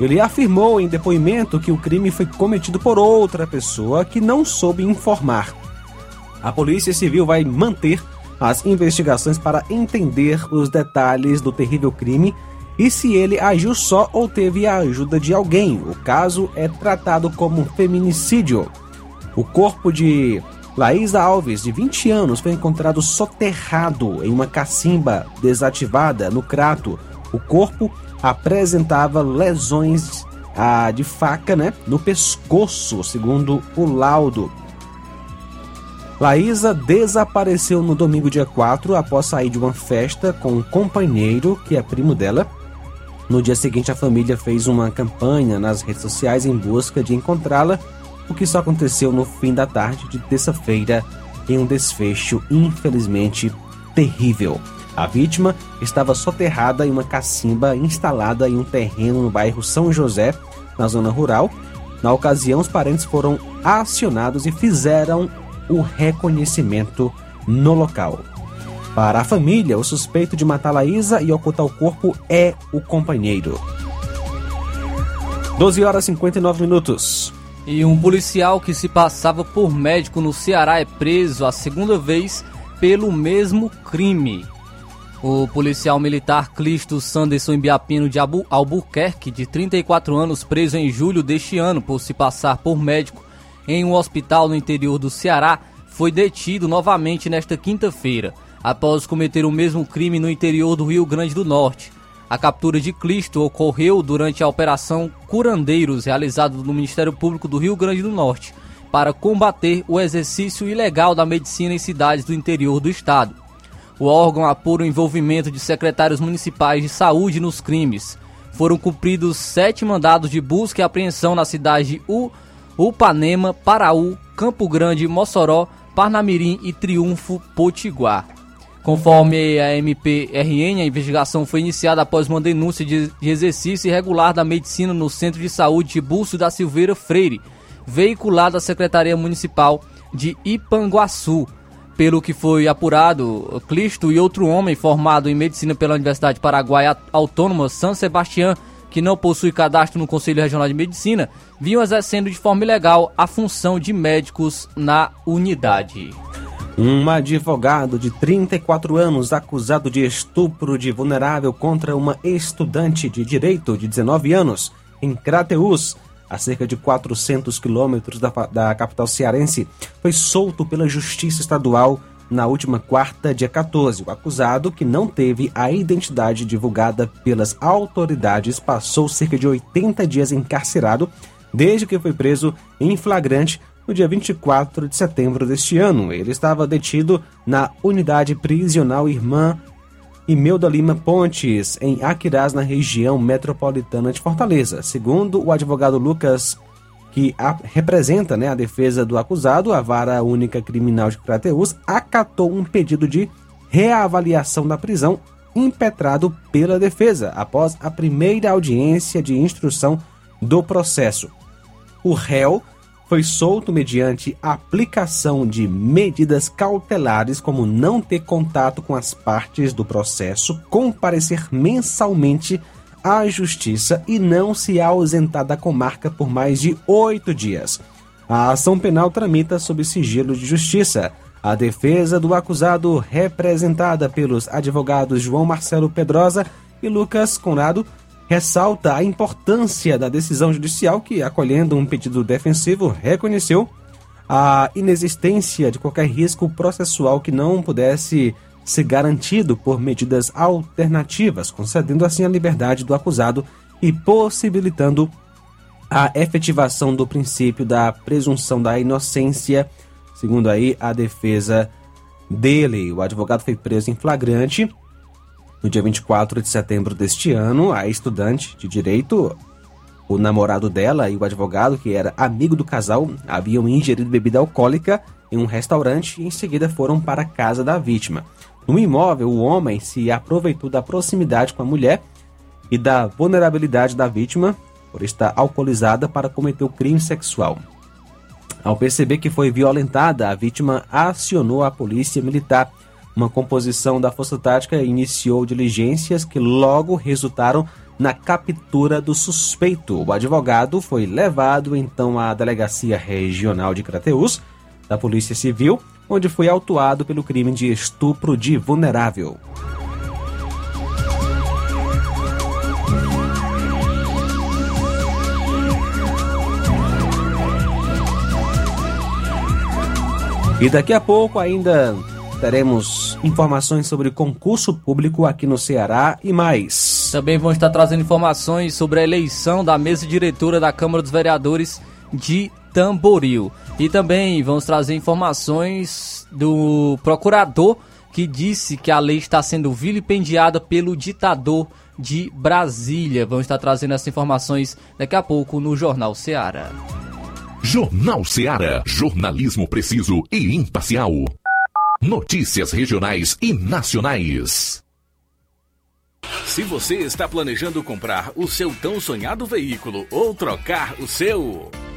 Ele afirmou em depoimento que o crime foi cometido por outra pessoa que não soube informar. A Polícia Civil vai manter as investigações para entender os detalhes do terrível crime e se ele agiu só ou teve a ajuda de alguém. O caso é tratado como feminicídio. O corpo de Laísa Alves, de 20 anos, foi encontrado soterrado em uma cacimba desativada no Crato. O corpo apresentava lesões ah, de faca né, no pescoço, segundo o laudo. Laísa desapareceu no domingo dia 4 após sair de uma festa com um companheiro que é primo dela no dia seguinte, a família fez uma campanha nas redes sociais em busca de encontrá-la, o que só aconteceu no fim da tarde de terça-feira, em um desfecho infelizmente terrível. A vítima estava soterrada em uma cacimba instalada em um terreno no bairro São José, na zona rural. Na ocasião, os parentes foram acionados e fizeram o reconhecimento no local. Para a família, o suspeito de matar Laísa e ocultar o corpo é o companheiro. 12 horas e 59 minutos. E um policial que se passava por médico no Ceará é preso a segunda vez pelo mesmo crime. O policial militar Clisto Sanderson Biapino de Albu Albuquerque, de 34 anos, preso em julho deste ano por se passar por médico em um hospital no interior do Ceará, foi detido novamente nesta quinta-feira, após cometer o mesmo crime no interior do Rio Grande do Norte. A captura de Cristo ocorreu durante a Operação Curandeiros, realizada no Ministério Público do Rio Grande do Norte, para combater o exercício ilegal da medicina em cidades do interior do estado. O órgão apura o envolvimento de secretários municipais de saúde nos crimes. Foram cumpridos sete mandados de busca e apreensão na cidade de U, Upanema, Paraú, Campo Grande, Mossoró, Parnamirim e Triunfo Potiguar. Conforme a MPRN, a investigação foi iniciada após uma denúncia de exercício irregular da medicina no Centro de Saúde de Búcio da Silveira Freire, veiculada à Secretaria Municipal de Ipanguaçu. Pelo que foi apurado, Clisto e outro homem formado em medicina pela Universidade Paraguaia Autônoma São Sebastião, que não possui cadastro no Conselho Regional de Medicina, vinham exercendo de forma ilegal a função de médicos na unidade. Um advogado de 34 anos acusado de estupro de vulnerável contra uma estudante de direito de 19 anos em Crateús, a cerca de 400 quilômetros da, da capital cearense, foi solto pela Justiça Estadual na última quarta, dia 14. O acusado, que não teve a identidade divulgada pelas autoridades, passou cerca de 80 dias encarcerado desde que foi preso em flagrante no dia 24 de setembro deste ano. Ele estava detido na unidade prisional Irmã Imelda Lima Pontes, em Aquirás, na região metropolitana de Fortaleza. Segundo o advogado Lucas, que a, representa né, a defesa do acusado, a Vara Única Criminal de Crateus acatou um pedido de reavaliação da prisão impetrado pela defesa após a primeira audiência de instrução do processo. O réu foi solto mediante aplicação de medidas cautelares, como não ter contato com as partes do processo, comparecer mensalmente à justiça e não se ausentar da comarca por mais de oito dias. A ação penal tramita sob sigilo de justiça. A defesa do acusado, representada pelos advogados João Marcelo Pedrosa e Lucas Conrado, ressalta a importância da decisão judicial que, acolhendo um pedido defensivo, reconheceu a inexistência de qualquer risco processual que não pudesse ser garantido por medidas alternativas, concedendo assim a liberdade do acusado e possibilitando a efetivação do princípio da presunção da inocência, segundo aí a defesa dele. O advogado foi preso em flagrante no dia 24 de setembro deste ano, a estudante de direito, o namorado dela e o advogado, que era amigo do casal, haviam ingerido bebida alcoólica em um restaurante e em seguida foram para a casa da vítima. No imóvel, o homem se aproveitou da proximidade com a mulher e da vulnerabilidade da vítima por estar alcoolizada para cometer o crime sexual. Ao perceber que foi violentada, a vítima acionou a polícia militar uma composição da Força Tática iniciou diligências que logo resultaram na captura do suspeito. O advogado foi levado então à Delegacia Regional de Crateús, da Polícia Civil, onde foi autuado pelo crime de estupro de vulnerável. E daqui a pouco ainda teremos informações sobre concurso público aqui no Ceará e mais. Também vamos estar trazendo informações sobre a eleição da mesa diretora da Câmara dos Vereadores de Tamboril. E também vamos trazer informações do procurador que disse que a lei está sendo vilipendiada pelo ditador de Brasília. Vamos estar trazendo essas informações daqui a pouco no Jornal Ceará. Jornal Ceará, jornalismo preciso e imparcial. Notícias regionais e nacionais. Se você está planejando comprar o seu tão sonhado veículo ou trocar o seu.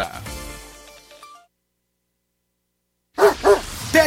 ら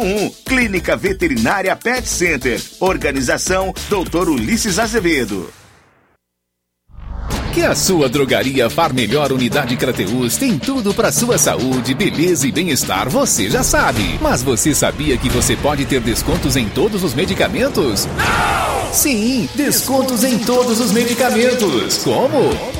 981658401. Clínica Veterinária Pet Center. Organização Dr. Ulisses Azevedo. Que a sua drogaria Far Melhor Unidade Crateus tem tudo para sua saúde, beleza e bem-estar, você já sabe. Mas você sabia que você pode ter descontos em todos os medicamentos? Não! Sim, descontos em todos os medicamentos. Como?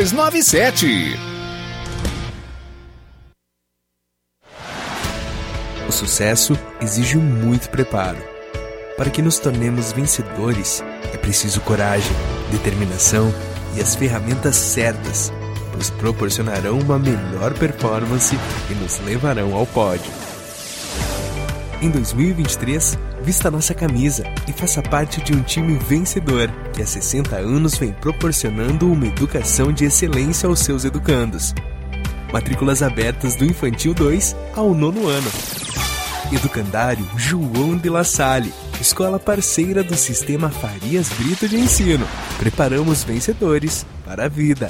6297. O sucesso exige muito preparo. Para que nos tornemos vencedores, é preciso coragem, determinação e as ferramentas certas, pois proporcionarão uma melhor performance e nos levarão ao pódio. Em 2023, vista nossa camisa e faça parte de um time vencedor que há 60 anos vem proporcionando uma educação de excelência aos seus educandos. Matrículas abertas do Infantil 2 ao nono ano. Educandário João de La Salle, escola parceira do Sistema Farias Brito de Ensino. Preparamos vencedores para a vida.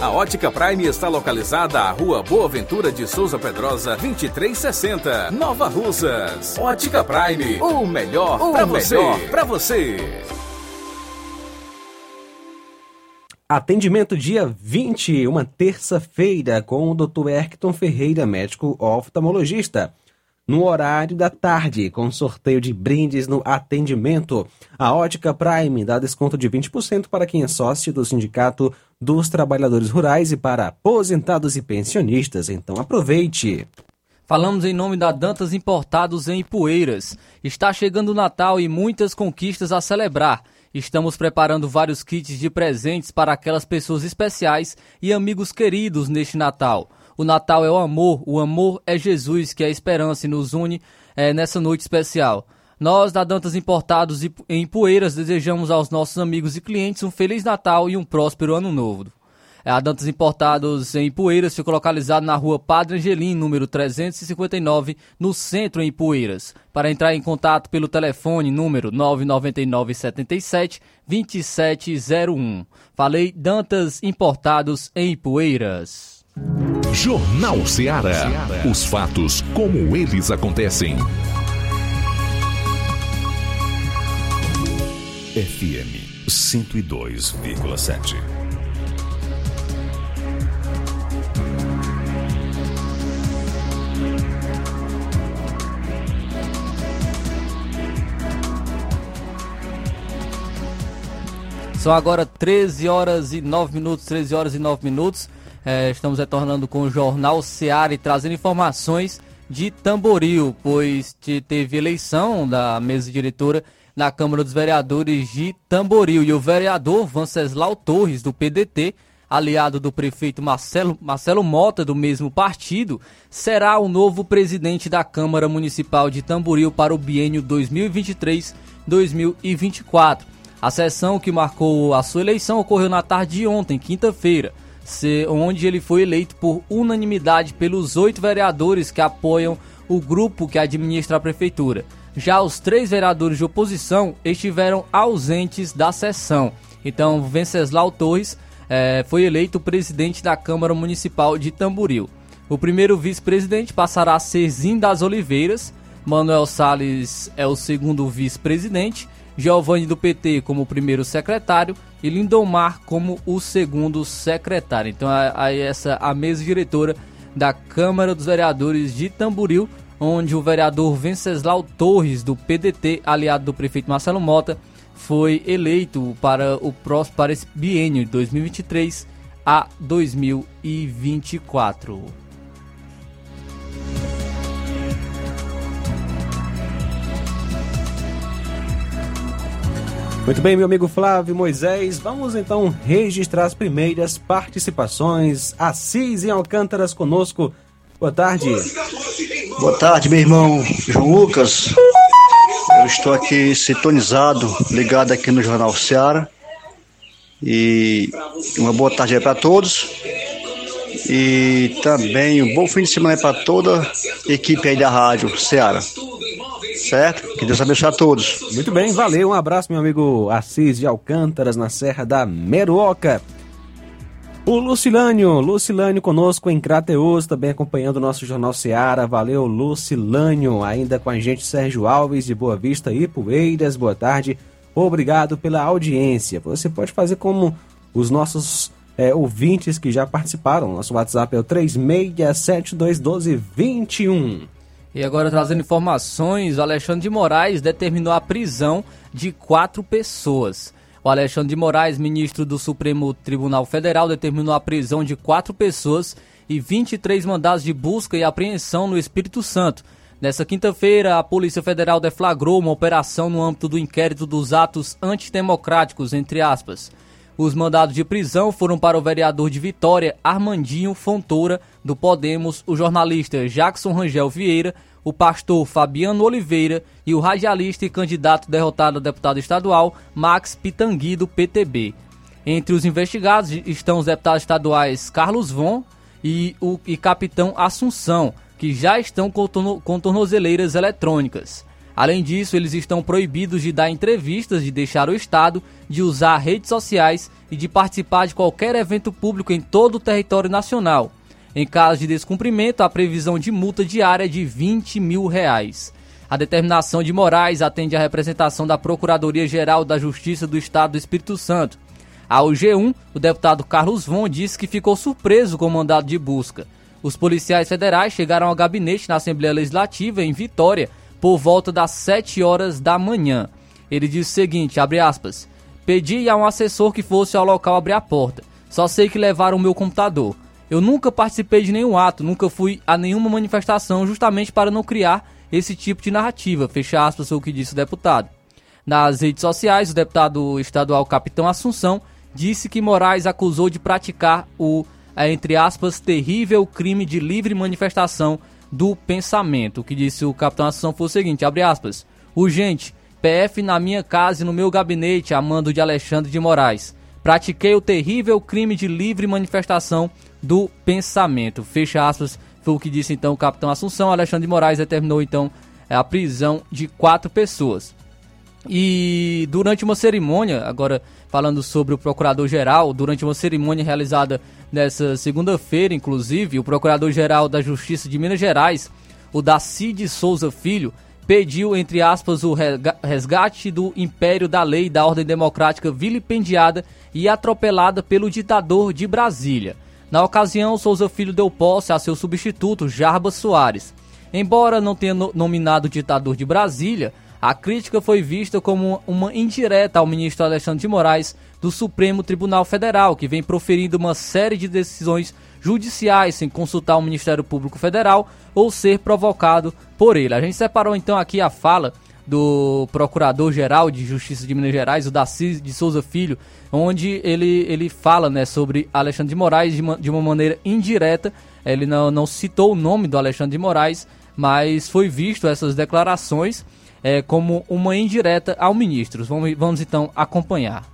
A Ótica Prime está localizada à Rua Boa Ventura de Souza Pedrosa, 2360, Nova Russas. Ótica Prime, o melhor para você. Pra você. Atendimento dia 20, uma terça-feira, com o Dr. Erkton Ferreira, médico oftalmologista. No horário da tarde, com sorteio de brindes no atendimento. A Ótica Prime dá desconto de 20% para quem é sócio do Sindicato dos Trabalhadores Rurais e para aposentados e pensionistas. Então aproveite! Falamos em nome da Dantas Importados em Ipueiras. Está chegando o Natal e muitas conquistas a celebrar. Estamos preparando vários kits de presentes para aquelas pessoas especiais e amigos queridos neste Natal. O Natal é o amor, o amor é Jesus, que é a esperança e nos une é, nessa noite especial. Nós, da Dantas Importados em Poeiras, desejamos aos nossos amigos e clientes um Feliz Natal e um próspero Ano Novo. A Dantas Importados em Poeiras fica localizado na rua Padre Angelim, número 359, no centro em Poeiras. Para entrar em contato pelo telefone número 999 77 2701. Falei Dantas Importados em Poeiras. Jornal Ceará. Os fatos como eles acontecem. FM 102,7. São agora 13 horas e 9 minutos, 13 horas e 9 minutos. É, estamos retornando com o Jornal Seara e trazendo informações de Tamboril, pois teve eleição da mesa diretora na Câmara dos Vereadores de Tamboril. E o vereador Venceslau Torres, do PDT, aliado do prefeito Marcelo, Marcelo Mota, do mesmo partido, será o novo presidente da Câmara Municipal de Tamboril para o biênio 2023-2024. A sessão que marcou a sua eleição ocorreu na tarde de ontem, quinta-feira onde ele foi eleito por unanimidade pelos oito vereadores que apoiam o grupo que administra a prefeitura. Já os três vereadores de oposição estiveram ausentes da sessão. Então, Venceslau Torres eh, foi eleito presidente da Câmara Municipal de Tamboril. O primeiro vice-presidente passará a ser Zim das Oliveiras, Manuel Salles é o segundo vice-presidente, Giovanni do PT como primeiro secretário e Lindomar como o segundo secretário. Então, aí essa a mesa diretora da Câmara dos Vereadores de Tamboril, onde o vereador Venceslau Torres, do PDT, aliado do prefeito Marcelo Mota, foi eleito para o próximo para esse biênio de 2023 a 2024. Muito bem, meu amigo Flávio Moisés, vamos então registrar as primeiras participações. Assis em Alcântaras conosco. Boa tarde. Boa tarde, meu irmão João Lucas. Eu estou aqui sintonizado, ligado aqui no Jornal Seara. E uma boa tarde aí para todos. E também um bom fim de semana para toda a equipe aí da Rádio Seara. Certo? Que Deus abençoe a todos. Muito bem, valeu. Um abraço, meu amigo Assis de Alcântaras, na Serra da Meruoca. O Lucilânio, Lucilânio conosco em Crateus, também acompanhando o nosso Jornal Seara. Valeu, Lucilânio. Ainda com a gente, Sérgio Alves de Boa Vista e Poeiras. Boa tarde. Obrigado pela audiência. Você pode fazer como os nossos é, ouvintes que já participaram. Nosso WhatsApp é o 36721221. E agora trazendo informações, o Alexandre de Moraes determinou a prisão de quatro pessoas. O Alexandre de Moraes, ministro do Supremo Tribunal Federal, determinou a prisão de quatro pessoas e 23 mandados de busca e apreensão no Espírito Santo. Nessa quinta-feira, a Polícia Federal deflagrou uma operação no âmbito do inquérito dos atos antidemocráticos, entre aspas. Os mandados de prisão foram para o vereador de Vitória, Armandinho Fontoura, do Podemos, o jornalista Jackson Rangel Vieira, o pastor Fabiano Oliveira e o radialista e candidato derrotado a deputado estadual Max Pitangui, do PTB. Entre os investigados estão os deputados estaduais Carlos Von e o e capitão Assunção, que já estão com, torno, com tornozeleiras eletrônicas. Além disso, eles estão proibidos de dar entrevistas, de deixar o Estado, de usar redes sociais e de participar de qualquer evento público em todo o território nacional. Em caso de descumprimento, a previsão de multa diária é de 20 mil reais. A determinação de Moraes atende à representação da Procuradoria-Geral da Justiça do Estado do Espírito Santo. Ao G1, o deputado Carlos Von disse que ficou surpreso com o mandado de busca. Os policiais federais chegaram ao gabinete na Assembleia Legislativa em Vitória por volta das 7 horas da manhã. Ele disse o seguinte, aspas, pedi a um assessor que fosse ao local abrir a porta. Só sei que levaram o meu computador. Eu nunca participei de nenhum ato, nunca fui a nenhuma manifestação, justamente para não criar esse tipo de narrativa, fecha aspas, o que disse o deputado. Nas redes sociais, o deputado estadual Capitão Assunção disse que Moraes acusou de praticar o, entre aspas, terrível crime de livre manifestação do pensamento. O que disse o capitão Assunção foi o seguinte, abre aspas, urgente, PF na minha casa e no meu gabinete, a mando de Alexandre de Moraes. Pratiquei o terrível crime de livre manifestação do pensamento. Fecha aspas, foi o que disse então o capitão Assunção. Alexandre de Moraes determinou então a prisão de quatro pessoas. E durante uma cerimônia, agora falando sobre o procurador-geral, durante uma cerimônia realizada nessa segunda-feira, inclusive, o procurador-geral da Justiça de Minas Gerais, o Dacide Souza Filho, pediu, entre aspas, o resgate do império da lei da ordem democrática vilipendiada e atropelada pelo ditador de Brasília. Na ocasião, Souza Filho deu posse a seu substituto, Jarbas Soares. Embora não tenha nominado ditador de Brasília, a crítica foi vista como uma indireta ao ministro Alexandre de Moraes do Supremo Tribunal Federal, que vem proferindo uma série de decisões judiciais sem consultar o Ministério Público Federal ou ser provocado por ele. A gente separou então aqui a fala do Procurador-Geral de Justiça de Minas Gerais, o Daci de Souza Filho, onde ele, ele fala né, sobre Alexandre de Moraes de uma, de uma maneira indireta. Ele não, não citou o nome do Alexandre de Moraes, mas foi visto essas declarações é, como uma indireta ao ministro. Vamos, vamos então acompanhar.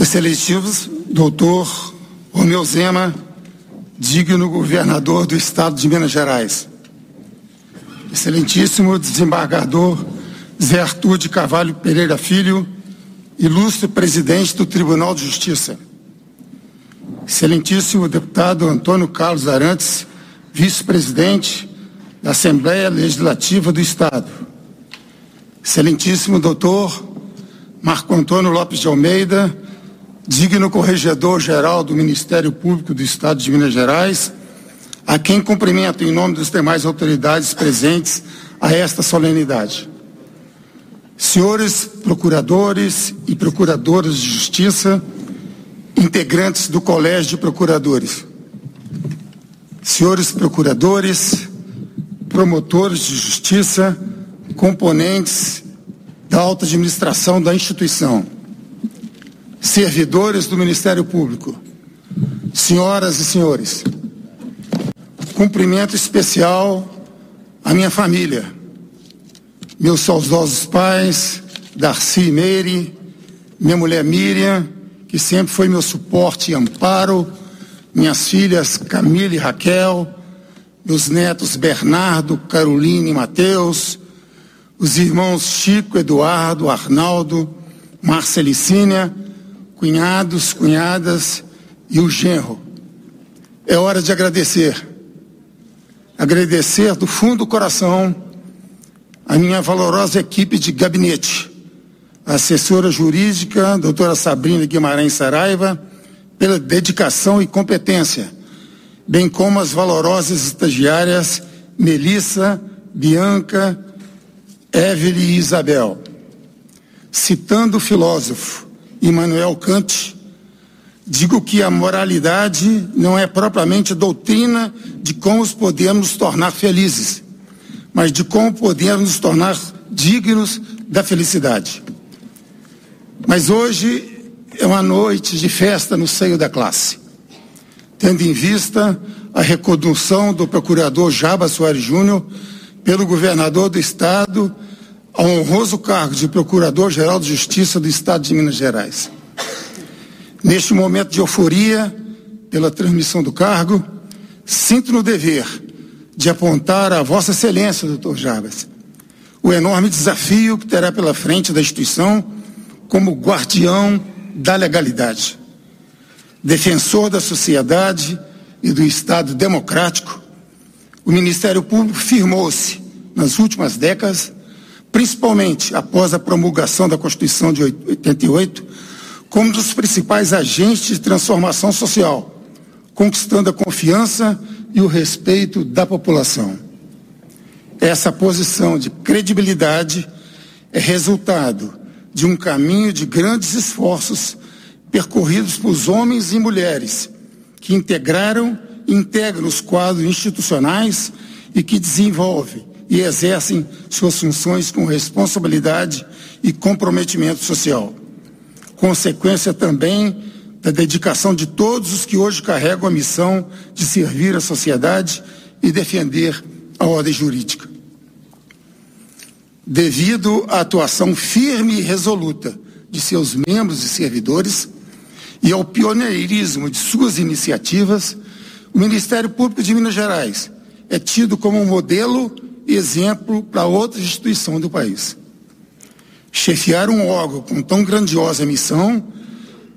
Excelentíssimo doutor Romeu Zema, digno governador do estado de Minas Gerais. Excelentíssimo desembargador Zé Arthur de Carvalho Pereira Filho, ilustre presidente do Tribunal de Justiça. Excelentíssimo deputado Antônio Carlos Arantes, vice-presidente da Assembleia Legislativa do Estado. Excelentíssimo doutor Marco Antônio Lopes de Almeida, digno corregedor-geral do Ministério Público do Estado de Minas Gerais, a quem cumprimento em nome das demais autoridades presentes a esta solenidade. Senhores procuradores e procuradoras de justiça, integrantes do Colégio de Procuradores, senhores procuradores, promotores de justiça, componentes da alta administração da instituição, servidores do Ministério Público, senhoras e senhores, cumprimento especial à minha família, meus saudosos pais, Darcy e Meire, minha mulher Miriam, que sempre foi meu suporte e amparo, minhas filhas Camila e Raquel, meus netos Bernardo, Carolina e Mateus, os irmãos Chico, Eduardo, Arnaldo, Marcelicínia, cunhados, cunhadas e o genro. É hora de agradecer. Agradecer do fundo do coração a minha valorosa equipe de gabinete, a assessora jurídica, doutora Sabrina Guimarães Saraiva, pela dedicação e competência, bem como as valorosas estagiárias Melissa, Bianca, Evelyn e Isabel. Citando o filósofo Immanuel Kant, digo que a moralidade não é propriamente doutrina de como podemos nos tornar felizes, mas de como podemos nos tornar dignos da felicidade. Mas hoje é uma noite de festa no seio da classe, tendo em vista a recondução do procurador Jaba Soares Júnior pelo governador do estado ao honroso cargo de Procurador-Geral de Justiça do Estado de Minas Gerais. Neste momento de euforia pela transmissão do cargo, sinto no dever de apontar a Vossa Excelência, doutor Jarbas, o enorme desafio que terá pela frente da instituição como guardião da legalidade, defensor da sociedade e do Estado democrático. O Ministério Público firmou-se, nas últimas décadas, principalmente após a promulgação da Constituição de 88, como um dos principais agentes de transformação social, conquistando a confiança e o respeito da população. Essa posição de credibilidade é resultado de um caminho de grandes esforços percorridos por homens e mulheres que integraram e integram os quadros institucionais e que desenvolvem e exercem suas funções com responsabilidade e comprometimento social. Consequência também da dedicação de todos os que hoje carregam a missão de servir a sociedade e defender a ordem jurídica. Devido à atuação firme e resoluta de seus membros e servidores e ao pioneirismo de suas iniciativas, o Ministério Público de Minas Gerais é tido como um modelo exemplo para outras instituições do país. Chefiar um órgão com tão grandiosa missão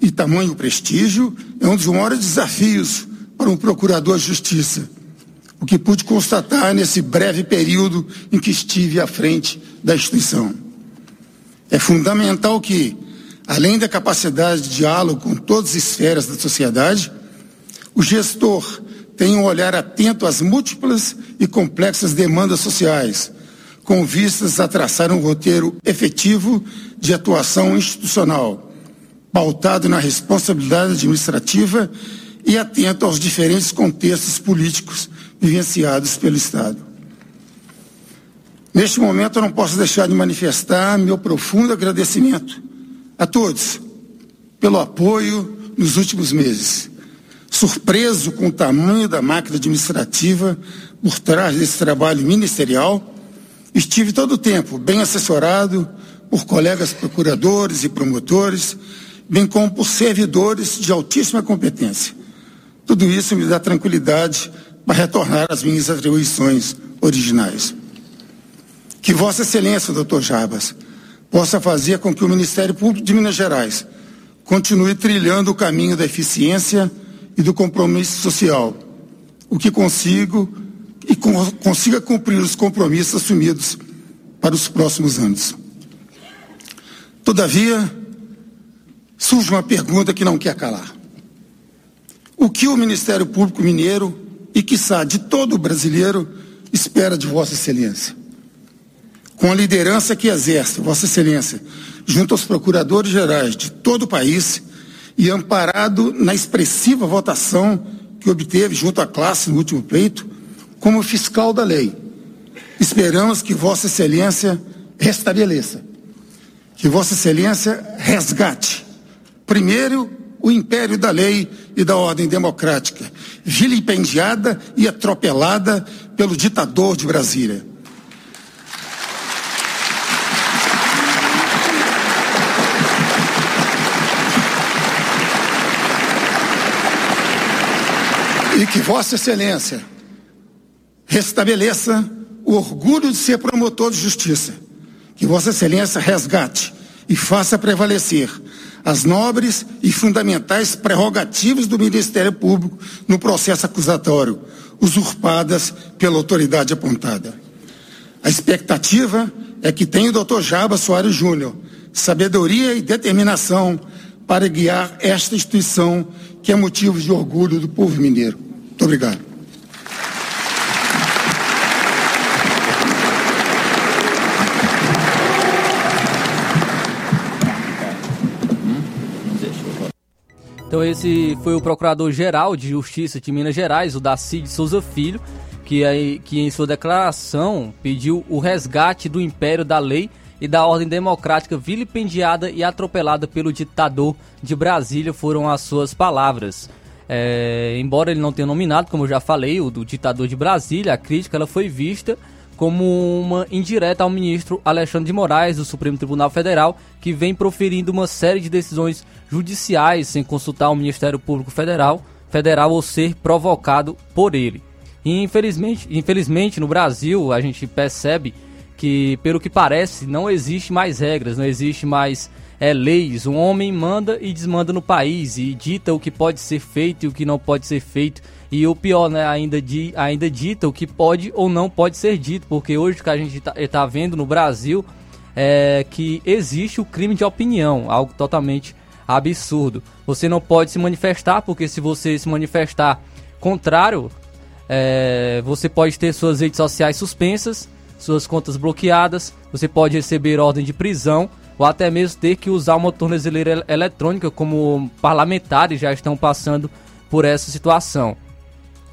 e tamanho prestígio é um dos maiores desafios para um procurador de justiça, o que pude constatar nesse breve período em que estive à frente da instituição. É fundamental que, além da capacidade de diálogo com todas as esferas da sociedade, o gestor tem um olhar atento às múltiplas e complexas demandas sociais, com vistas a traçar um roteiro efetivo de atuação institucional, pautado na responsabilidade administrativa e atento aos diferentes contextos políticos vivenciados pelo Estado. Neste momento, eu não posso deixar de manifestar meu profundo agradecimento a todos pelo apoio nos últimos meses. Surpreso com o tamanho da máquina administrativa por trás desse trabalho ministerial, estive todo o tempo bem assessorado por colegas procuradores e promotores, bem como por servidores de altíssima competência. Tudo isso me dá tranquilidade para retornar às minhas atribuições originais. Que Vossa Excelência, doutor Jarbas, possa fazer com que o Ministério Público de Minas Gerais continue trilhando o caminho da eficiência e do compromisso social, o que consigo e consiga cumprir os compromissos assumidos para os próximos anos. Todavia, surge uma pergunta que não quer calar. O que o Ministério Público Mineiro e, quiçá, de todo o brasileiro espera de Vossa Excelência? Com a liderança que exerce Vossa Excelência junto aos procuradores gerais de todo o país e amparado na expressiva votação que obteve junto à classe no último pleito, como fiscal da lei. Esperamos que Vossa Excelência restabeleça, que Vossa Excelência resgate, primeiro, o império da lei e da ordem democrática, vilipendiada e atropelada pelo ditador de Brasília. E que Vossa Excelência restabeleça o orgulho de ser promotor de justiça. Que Vossa Excelência resgate e faça prevalecer as nobres e fundamentais prerrogativas do Ministério Público no processo acusatório, usurpadas pela autoridade apontada. A expectativa é que tenha o Dr. Jaba Soares Júnior sabedoria e determinação para guiar esta instituição que é motivo de orgulho do povo mineiro. Obrigado. Então esse foi o Procurador-Geral de Justiça de Minas Gerais, o Daci de Souza Filho, que, aí, que em sua declaração pediu o resgate do império da lei e da ordem democrática vilipendiada e atropelada pelo ditador de Brasília, foram as suas palavras. É, embora ele não tenha nominado, como eu já falei, o do ditador de Brasília, a crítica ela foi vista como uma indireta ao ministro Alexandre de Moraes do Supremo Tribunal Federal, que vem proferindo uma série de decisões judiciais sem consultar o Ministério Público Federal, federal ou ser provocado por ele. E infelizmente, infelizmente no Brasil a gente percebe que, pelo que parece, não existe mais regras, não existe mais é, leis. Um homem manda e desmanda no país e dita o que pode ser feito e o que não pode ser feito. E o pior, né, ainda, di, ainda dita o que pode ou não pode ser dito, porque hoje que a gente está tá vendo no Brasil é que existe o crime de opinião, algo totalmente absurdo. Você não pode se manifestar, porque se você se manifestar contrário, é, você pode ter suas redes sociais suspensas, suas contas bloqueadas, você pode receber ordem de prisão ou até mesmo ter que usar uma tornozeleira eletrônica, como parlamentares já estão passando por essa situação.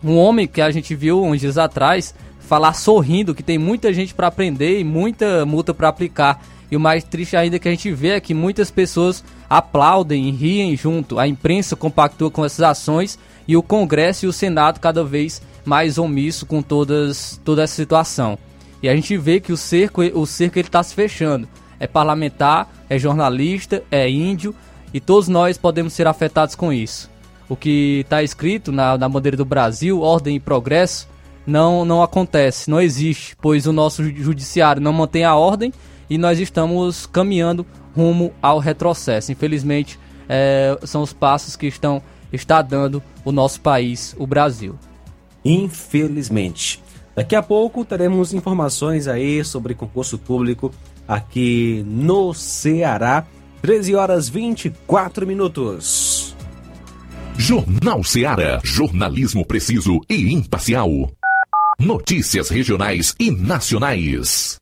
Um homem que a gente viu uns dias atrás falar sorrindo que tem muita gente para aprender e muita multa para aplicar. E o mais triste ainda que a gente vê é que muitas pessoas aplaudem e riem junto. A imprensa compactua com essas ações e o Congresso e o Senado cada vez mais omisso com todas, toda essa situação. E a gente vê que o cerco o cerco ele está se fechando é parlamentar, é jornalista, é índio e todos nós podemos ser afetados com isso. O que está escrito na, na bandeira do Brasil, ordem e progresso, não, não acontece, não existe, pois o nosso judiciário não mantém a ordem e nós estamos caminhando rumo ao retrocesso. Infelizmente, é, são os passos que estão está dando o nosso país, o Brasil. Infelizmente. Daqui a pouco teremos informações aí sobre concurso público aqui no Ceará. 13 horas 24 minutos. Jornal Ceará. Jornalismo preciso e imparcial. Notícias regionais e nacionais.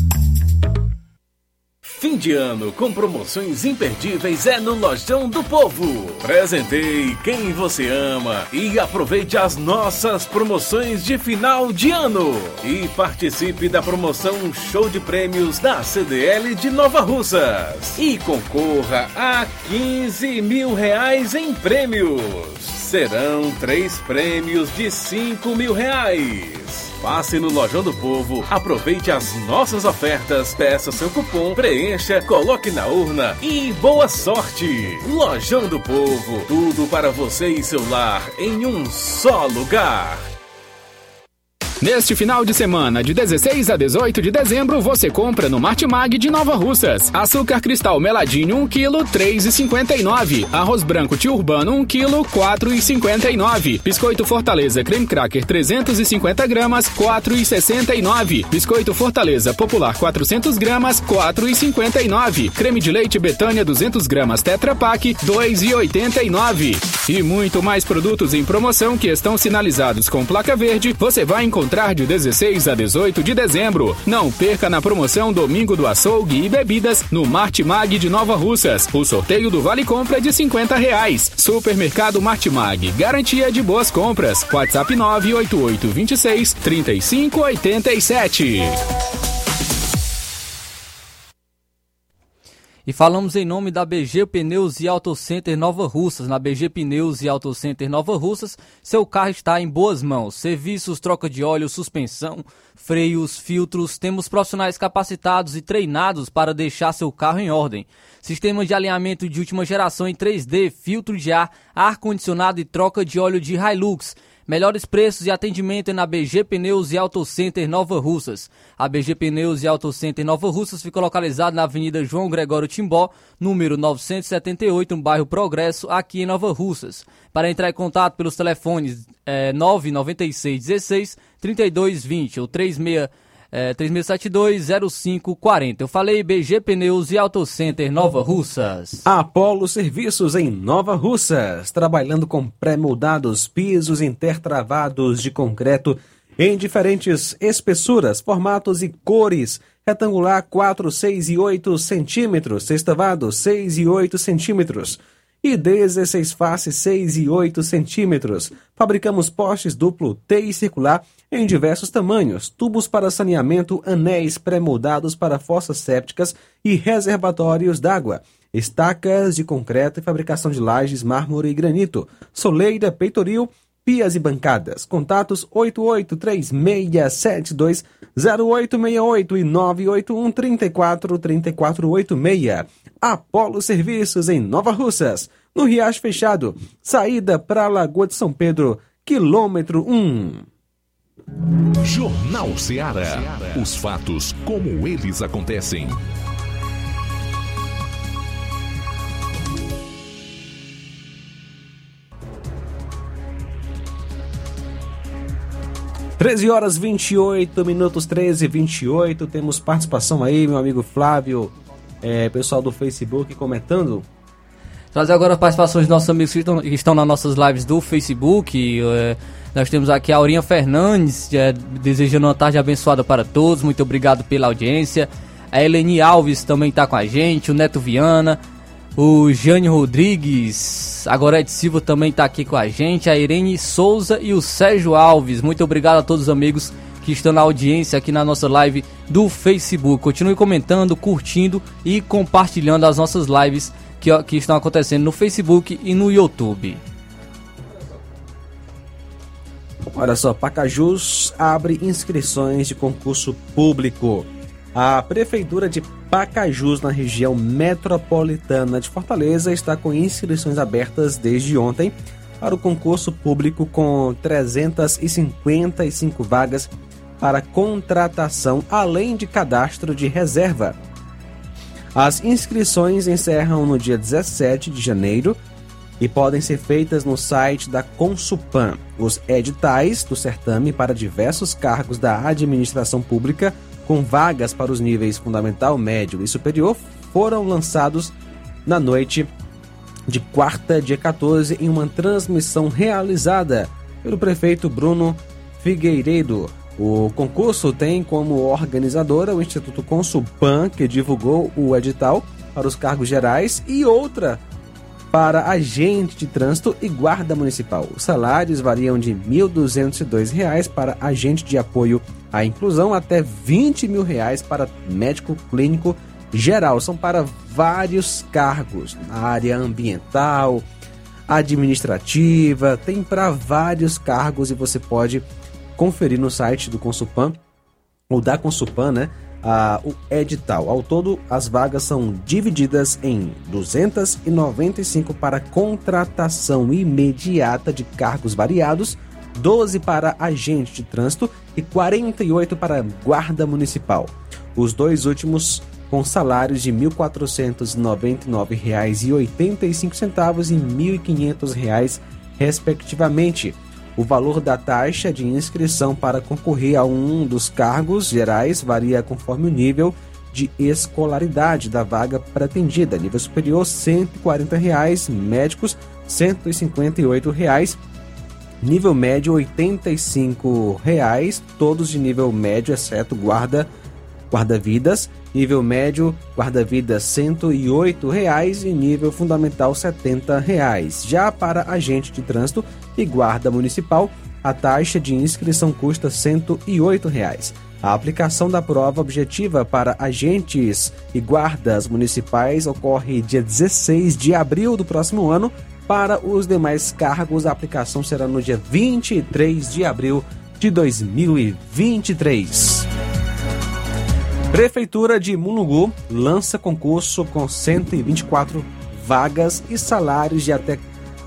Fim de ano com promoções imperdíveis é no Lojão do Povo. Presentei quem você ama e aproveite as nossas promoções de final de ano. E participe da promoção Show de Prêmios da CDL de Nova Russas. E concorra a 15 mil reais em prêmios. Serão três prêmios de 5 mil reais. Passe no Lojão do Povo, aproveite as nossas ofertas, peça seu cupom, preencha, coloque na urna e boa sorte! Lojão do Povo, tudo para você e seu lar em um só lugar. Neste final de semana, de 16 a 18 de dezembro, você compra no Martimag de Nova Russas. Açúcar cristal meladinho 1 kg, 3,59. Arroz branco tio urbano 1 kg, 4,59. Biscoito Fortaleza creme cracker 350 gramas, 4,69. Biscoito Fortaleza popular 400 gramas, 4,59. Creme de leite Betânia 200 gramas Tetra Pak, 2,89. E muito mais produtos em promoção que estão sinalizados com placa verde, você vai encontrar de 16 a 18 de dezembro. Não perca na promoção Domingo do Açougue e Bebidas no Martimag de Nova Russas. O sorteio do Vale Compra é de 50 reais. Supermercado Martimag, garantia de boas compras. WhatsApp 988 26 3587. E falamos em nome da BG Pneus e Auto Center Nova Russas. Na BG Pneus e Auto Center Nova Russas, seu carro está em boas mãos. Serviços, troca de óleo, suspensão, freios, filtros. Temos profissionais capacitados e treinados para deixar seu carro em ordem. Sistema de alinhamento de última geração em 3D, filtro de ar, ar-condicionado e troca de óleo de Hilux. Melhores preços e atendimento é na BG Pneus e Auto Center Nova Russas. A BG Pneus e Auto Center Nova Russas fica localizada na Avenida João Gregório Timbó, número 978, no bairro Progresso, aqui em Nova Russas. Para entrar em contato pelos telefones é, 996 16 3220 ou 36 é, 3672-0540. Eu falei BG Pneus e Auto Center Nova Russas. Apolo Serviços em Nova Russas, trabalhando com pré-moldados, pisos intertravados de concreto em diferentes espessuras, formatos e cores. Retangular 4, 6 e 8 centímetros, sextavado 6 e 8 centímetros e 16 faces 6 e 8 centímetros. Fabricamos postes duplo T e circular em diversos tamanhos, tubos para saneamento, anéis pré-moldados para fossas sépticas e reservatórios d'água, estacas de concreto e fabricação de lajes, mármore e granito, soleira, peitoril, pias e bancadas. Contatos 8836720868 e 981 34 3486. Apolo Serviços em Nova Russas, no Riacho Fechado, saída para a Lagoa de São Pedro, quilômetro 1. Jornal Ceará. Os fatos como eles acontecem. Treze horas 28 minutos, 13 e 28. Temos participação aí, meu amigo Flávio, é, pessoal do Facebook comentando. Trazer agora participações dos nossos amigos que estão, que estão nas nossas lives do Facebook. É, nós temos aqui a Aurinha Fernandes, é, desejando uma tarde abençoada para todos. Muito obrigado pela audiência. A Eleni Alves também está com a gente, o Neto Viana, o Jane Rodrigues, a Gorete Silva também está aqui com a gente, a Irene Souza e o Sérgio Alves. Muito obrigado a todos os amigos que estão na audiência aqui na nossa live do Facebook. Continue comentando, curtindo e compartilhando as nossas lives que, que estão acontecendo no Facebook e no YouTube. Olha só, Pacajus abre inscrições de concurso público. A Prefeitura de Pacajus, na região metropolitana de Fortaleza, está com inscrições abertas desde ontem para o concurso público com 355 vagas para contratação, além de cadastro de reserva. As inscrições encerram no dia 17 de janeiro e podem ser feitas no site da Consupan. Os editais do certame para diversos cargos da administração pública com vagas para os níveis fundamental, médio e superior foram lançados na noite de quarta, dia 14, em uma transmissão realizada pelo prefeito Bruno Figueiredo. O concurso tem como organizadora o Instituto Consulpan, que divulgou o edital para os cargos gerais, e outra para agente de trânsito e guarda municipal. Os salários variam de R$ 1.202 para agente de apoio à inclusão até 20 mil reais para médico clínico geral. São para vários cargos na área ambiental, administrativa, tem para vários cargos e você pode conferir no site do Consulpan ou da Consulpan, né? A, o edital. Ao todo, as vagas são divididas em 295 para contratação imediata de cargos variados, 12 para agente de trânsito e 48 para guarda municipal. Os dois últimos com salários de R$ 1.499,85 e R$ 1.500, respectivamente. O valor da taxa de inscrição para concorrer a um dos cargos gerais varia conforme o nível de escolaridade da vaga pretendida. Nível superior, 140 reais, médicos, 158 reais, nível médio, 85 reais, todos de nível médio, exceto guarda guarda-vidas, nível médio, guarda-vidas 108 reais e nível fundamental 70 reais. Já para agente de trânsito e guarda municipal, a taxa de inscrição custa 108 reais. A aplicação da prova objetiva para agentes e guardas municipais ocorre dia 16 de abril do próximo ano. Para os demais cargos, a aplicação será no dia 23 de abril de 2023. Prefeitura de Mulungu lança concurso com 124 vagas e salários de até R$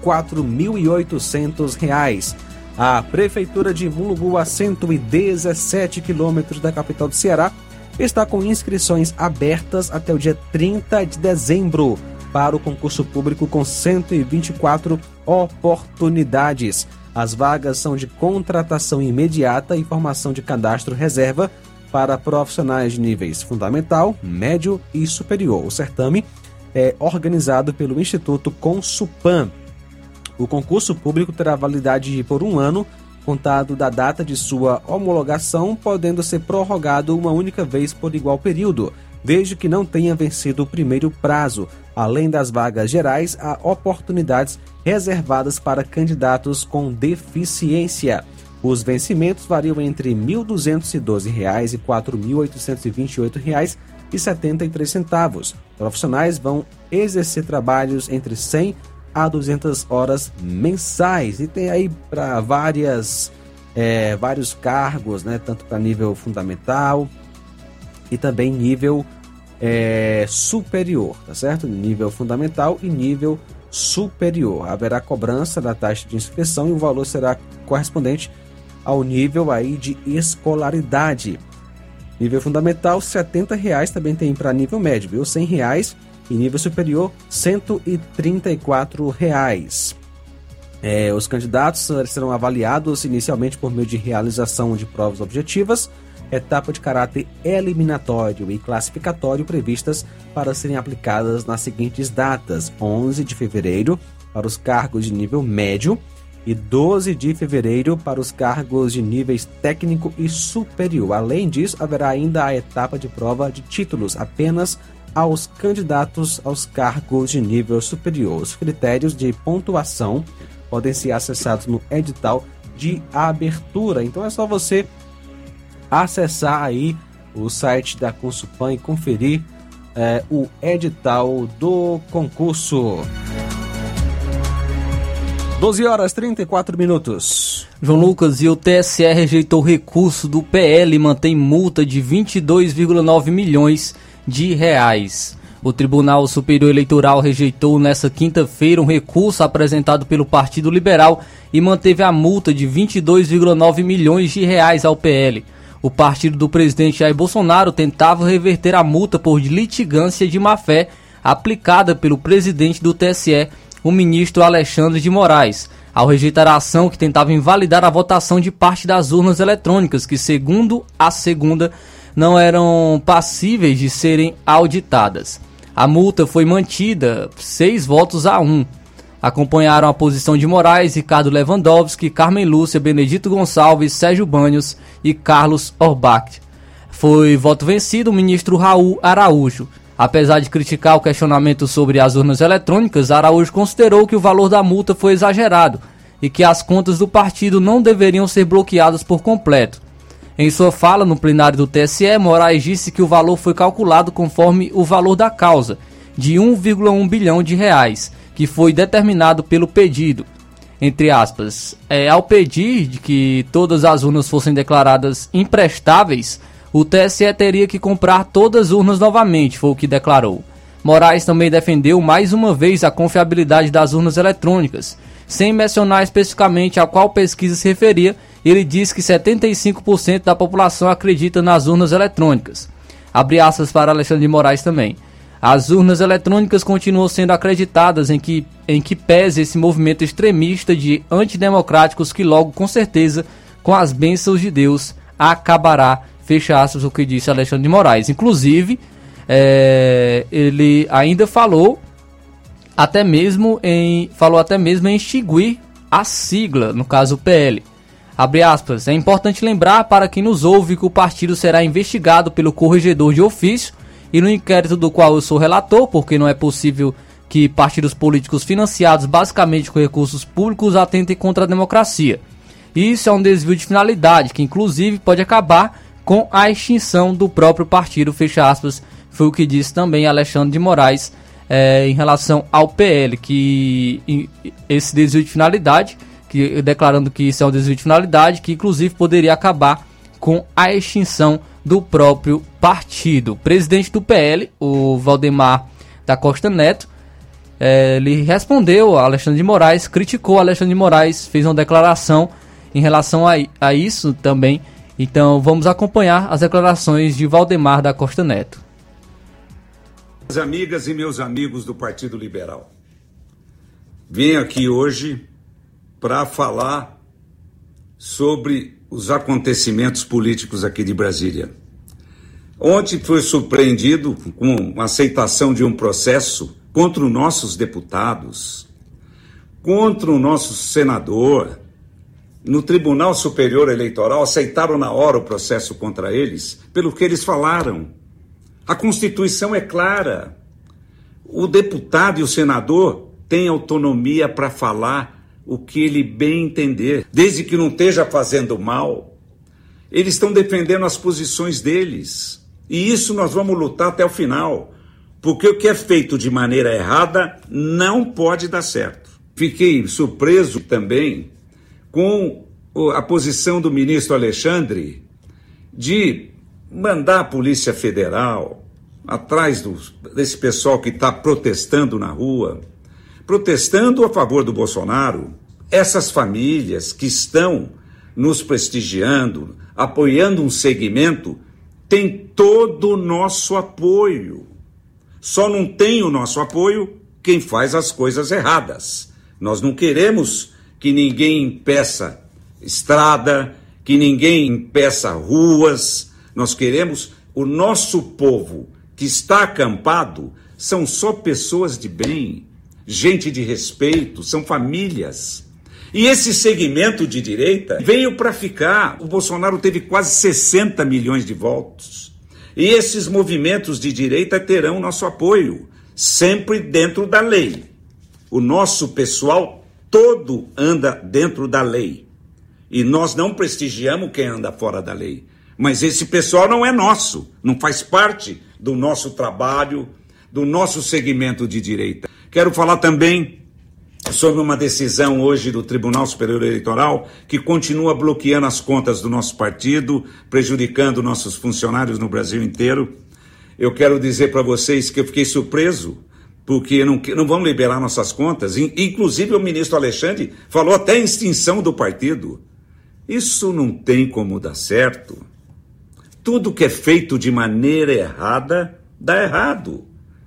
4.800. A Prefeitura de Mulungu, a 117 quilômetros da capital do Ceará, está com inscrições abertas até o dia 30 de dezembro para o concurso público com 124 oportunidades. As vagas são de contratação imediata e formação de cadastro reserva para profissionais de níveis fundamental, médio e superior. O certame é organizado pelo Instituto Consupan. O concurso público terá validade por um ano, contado da data de sua homologação, podendo ser prorrogado uma única vez por igual período, desde que não tenha vencido o primeiro prazo. Além das vagas gerais, há oportunidades reservadas para candidatos com deficiência. Os vencimentos variam entre R$ 1.212 e R$ 4.828,73. Profissionais vão exercer trabalhos entre 100 a 200 horas mensais e tem aí para várias é, vários cargos, né, tanto para nível fundamental e também nível é, superior, tá certo? Nível fundamental e nível superior. Haverá cobrança da taxa de inscrição e o valor será correspondente ao nível aí de escolaridade. Nível fundamental, 70 reais, também tem para nível médio, viu? 100 reais e nível superior, 134 reais. É, os candidatos serão avaliados inicialmente por meio de realização de provas objetivas, etapa de caráter eliminatório e classificatório previstas para serem aplicadas nas seguintes datas: 11 de fevereiro para os cargos de nível médio, e 12 de fevereiro para os cargos de níveis técnico e superior. Além disso, haverá ainda a etapa de prova de títulos apenas aos candidatos aos cargos de nível superior. Os critérios de pontuação podem ser acessados no edital de abertura. Então é só você acessar aí o site da Consupan e conferir é, o edital do concurso. 12 horas 34 minutos. João Lucas, e o TSE rejeitou recurso do PL e mantém multa de 22,9 milhões de reais. O Tribunal Superior Eleitoral rejeitou nesta quinta-feira um recurso apresentado pelo Partido Liberal e manteve a multa de 22,9 milhões de reais ao PL. O partido do presidente Jair Bolsonaro tentava reverter a multa por litigância de má-fé aplicada pelo presidente do TSE, o ministro Alexandre de Moraes, ao rejeitar a ação que tentava invalidar a votação de parte das urnas eletrônicas, que, segundo a segunda, não eram passíveis de serem auditadas. A multa foi mantida, seis votos a um. Acompanharam a posição de Moraes, Ricardo Lewandowski, Carmen Lúcia, Benedito Gonçalves, Sérgio Banhos e Carlos Orbach. Foi voto vencido o ministro Raul Araújo. Apesar de criticar o questionamento sobre as urnas eletrônicas, Araújo considerou que o valor da multa foi exagerado e que as contas do partido não deveriam ser bloqueadas por completo. Em sua fala no plenário do TSE, Moraes disse que o valor foi calculado conforme o valor da causa, de 1,1 bilhão de reais, que foi determinado pelo pedido. Entre aspas, é, ao pedir que todas as urnas fossem declaradas imprestáveis, o TSE teria que comprar todas as urnas novamente, foi o que declarou. Moraes também defendeu mais uma vez a confiabilidade das urnas eletrônicas, sem mencionar especificamente a qual pesquisa se referia, ele disse que 75% da população acredita nas urnas eletrônicas. Abre aspas para Alexandre de Moraes também. As urnas eletrônicas continuam sendo acreditadas em que, em que pese esse movimento extremista de antidemocráticos que logo, com certeza, com as bênçãos de Deus, acabará Fecha aspas o que disse Alexandre de Moraes. Inclusive, é, ele ainda falou até mesmo em falou até mesmo em extinguir a sigla, no caso o PL. Abre aspas, é importante lembrar para quem nos ouve que o partido será investigado pelo corregedor de ofício e no inquérito do qual eu sou relator, porque não é possível que partidos políticos financiados basicamente com recursos públicos atentem contra a democracia. Isso é um desvio de finalidade que inclusive pode acabar com a extinção do próprio partido, fecha aspas, foi o que disse também Alexandre de Moraes é, em relação ao PL, que esse desvio de finalidade, que, declarando que isso é um desvio de finalidade, que inclusive poderia acabar com a extinção do próprio partido. O presidente do PL, o Valdemar da Costa Neto, é, ele respondeu a Alexandre de Moraes, criticou Alexandre de Moraes, fez uma declaração em relação a, a isso também, então vamos acompanhar as declarações de Valdemar da Costa Neto. Minhas amigas e meus amigos do Partido Liberal, venho aqui hoje para falar sobre os acontecimentos políticos aqui de Brasília. Ontem foi surpreendido com a aceitação de um processo contra os nossos deputados, contra o nosso senador, no Tribunal Superior Eleitoral aceitaram na hora o processo contra eles pelo que eles falaram. A Constituição é clara. O deputado e o senador têm autonomia para falar o que ele bem entender, desde que não esteja fazendo mal. Eles estão defendendo as posições deles. E isso nós vamos lutar até o final. Porque o que é feito de maneira errada não pode dar certo. Fiquei surpreso também com a posição do ministro Alexandre de mandar a Polícia Federal atrás desse pessoal que está protestando na rua, protestando a favor do Bolsonaro, essas famílias que estão nos prestigiando, apoiando um segmento, têm todo o nosso apoio. Só não tem o nosso apoio quem faz as coisas erradas. Nós não queremos que ninguém impeça estrada, que ninguém impeça ruas. Nós queremos o nosso povo que está acampado são só pessoas de bem, gente de respeito, são famílias. E esse segmento de direita veio para ficar. O Bolsonaro teve quase 60 milhões de votos. E esses movimentos de direita terão nosso apoio, sempre dentro da lei. O nosso pessoal todo anda dentro da lei. E nós não prestigiamos quem anda fora da lei. Mas esse pessoal não é nosso, não faz parte do nosso trabalho, do nosso segmento de direita. Quero falar também sobre uma decisão hoje do Tribunal Superior Eleitoral que continua bloqueando as contas do nosso partido, prejudicando nossos funcionários no Brasil inteiro. Eu quero dizer para vocês que eu fiquei surpreso porque não, não vão liberar nossas contas. Inclusive, o ministro Alexandre falou até extinção do partido. Isso não tem como dar certo. Tudo que é feito de maneira errada dá errado.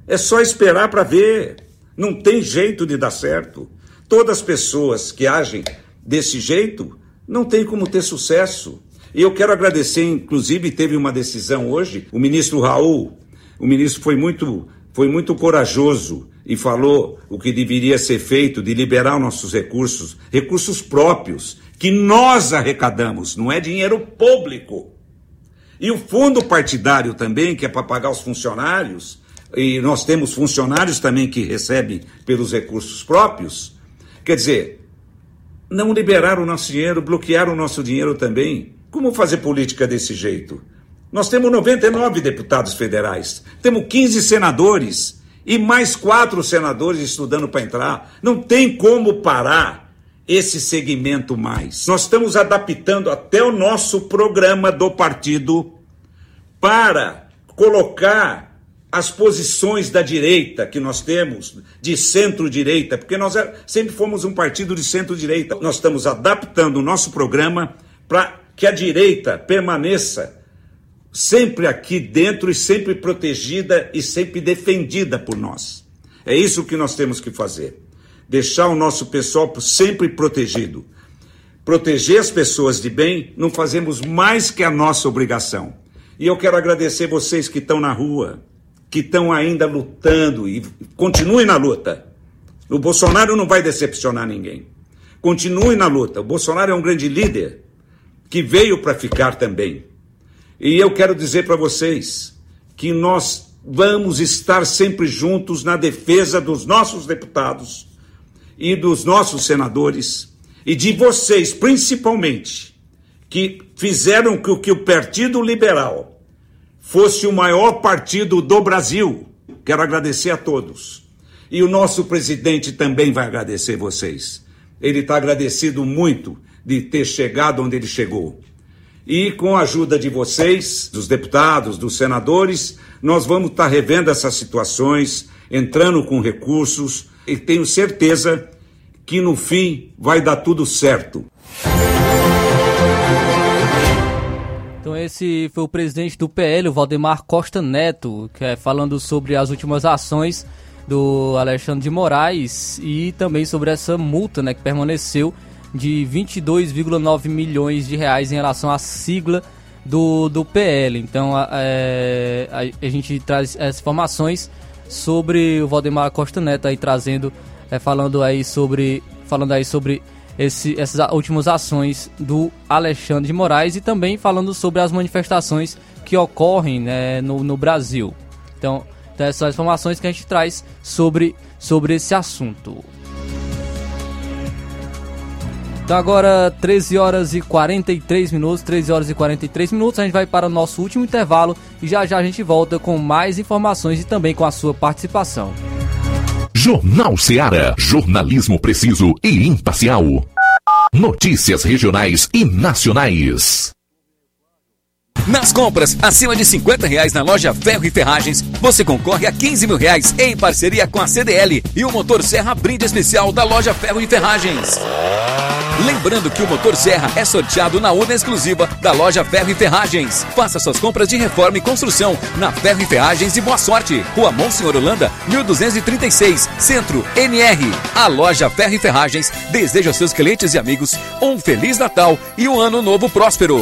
É só esperar para ver. Não tem jeito de dar certo. Todas as pessoas que agem desse jeito não tem como ter sucesso. E eu quero agradecer, inclusive, teve uma decisão hoje, o ministro Raul, o ministro foi muito, foi muito corajoso e falou o que deveria ser feito de liberar nossos recursos, recursos próprios, que nós arrecadamos, não é dinheiro público. E o fundo partidário também, que é para pagar os funcionários, e nós temos funcionários também que recebem pelos recursos próprios. Quer dizer, não liberaram o nosso dinheiro, bloquearam o nosso dinheiro também. Como fazer política desse jeito? Nós temos 99 deputados federais, temos 15 senadores e mais quatro senadores estudando para entrar. Não tem como parar esse segmento mais. Nós estamos adaptando até o nosso programa do partido para colocar as posições da direita que nós temos, de centro-direita, porque nós é, sempre fomos um partido de centro-direita. Nós estamos adaptando o nosso programa para que a direita permaneça sempre aqui dentro e sempre protegida e sempre defendida por nós. É isso que nós temos que fazer. Deixar o nosso pessoal sempre protegido. Proteger as pessoas de bem, não fazemos mais que a nossa obrigação. E eu quero agradecer vocês que estão na rua, que estão ainda lutando e continue na luta. O Bolsonaro não vai decepcionar ninguém. Continue na luta. O Bolsonaro é um grande líder que veio para ficar também. E eu quero dizer para vocês que nós vamos estar sempre juntos na defesa dos nossos deputados e dos nossos senadores e de vocês, principalmente, que fizeram com que o Partido Liberal fosse o maior partido do Brasil. Quero agradecer a todos. E o nosso presidente também vai agradecer vocês. Ele está agradecido muito de ter chegado onde ele chegou. E com a ajuda de vocês, dos deputados, dos senadores, nós vamos estar tá revendo essas situações, entrando com recursos e tenho certeza que no fim vai dar tudo certo. Então esse foi o presidente do PL, o Valdemar Costa Neto, que é falando sobre as últimas ações do Alexandre de Moraes e também sobre essa multa, né, que permaneceu de 22,9 milhões de reais em relação à sigla do, do PL. Então a, é, a, a gente traz as informações sobre o Valdemar Costa Neto aí trazendo, é, falando aí sobre falando aí sobre esse, essas últimas ações do Alexandre de Moraes e também falando sobre as manifestações que ocorrem né, no, no Brasil. Então, então, essas são as informações que a gente traz sobre, sobre esse assunto. Então agora 13 horas e 43 minutos, 13 horas e 43 minutos, a gente vai para o nosso último intervalo e já já a gente volta com mais informações e também com a sua participação. Jornal Seara. Jornalismo preciso e imparcial. Notícias regionais e nacionais. Nas compras acima de 50 reais na loja Ferro e Ferragens, você concorre a 15 mil reais em parceria com a CDL e o motor Serra Brinde Especial da loja Ferro e Ferragens. Lembrando que o motor Serra é sorteado na urna exclusiva da loja Ferro e Ferragens. Faça suas compras de reforma e construção na Ferro e Ferragens e boa sorte. Rua Monsenhor Holanda, 1236, Centro, NR. A loja Ferro e Ferragens deseja aos seus clientes e amigos um Feliz Natal e um Ano Novo próspero.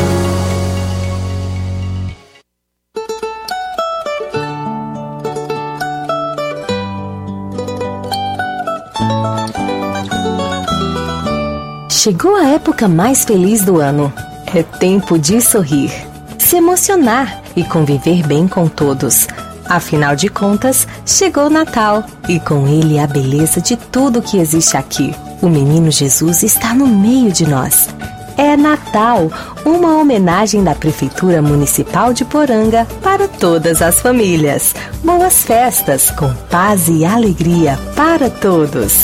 Chegou a época mais feliz do ano. É tempo de sorrir, se emocionar e conviver bem com todos. Afinal de contas, chegou Natal e com ele a beleza de tudo que existe aqui. O menino Jesus está no meio de nós. É Natal, uma homenagem da Prefeitura Municipal de Poranga para todas as famílias. Boas festas, com paz e alegria para todos.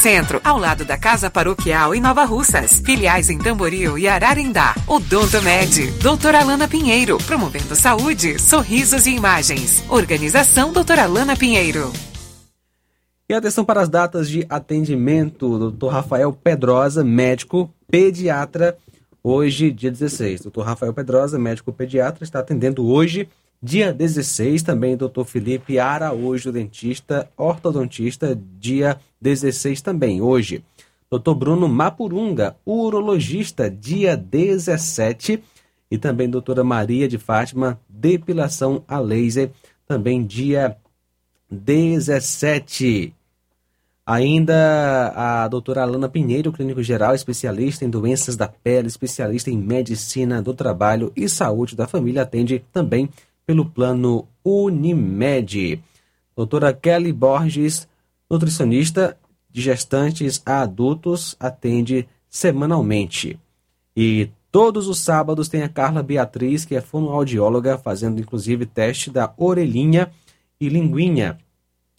Centro, ao lado da Casa Paroquial em Nova Russas. Filiais em Tamboril e Ararindá. Odonto Med, doutora Alana Pinheiro, promovendo saúde, sorrisos e imagens. Organização doutora Alana Pinheiro. E atenção para as datas de atendimento. Dr. Rafael Pedrosa, médico pediatra, hoje, dia 16. Dr. Rafael Pedrosa, médico pediatra, está atendendo hoje, dia 16. Também Dr. Felipe Araújo, dentista, ortodontista, dia 16 também, hoje. Dr. Bruno Mapurunga, urologista, dia 17. E também doutora Maria de Fátima, depilação a laser, também dia 17. Ainda a doutora Alana Pinheiro, clínico geral, especialista em doenças da pele, especialista em medicina do trabalho e saúde da família, atende também pelo plano Unimed. Doutora Kelly Borges, nutricionista de gestantes a adultos, atende semanalmente. E todos os sábados tem a Carla Beatriz, que é fonoaudióloga, fazendo inclusive teste da orelhinha e linguinha.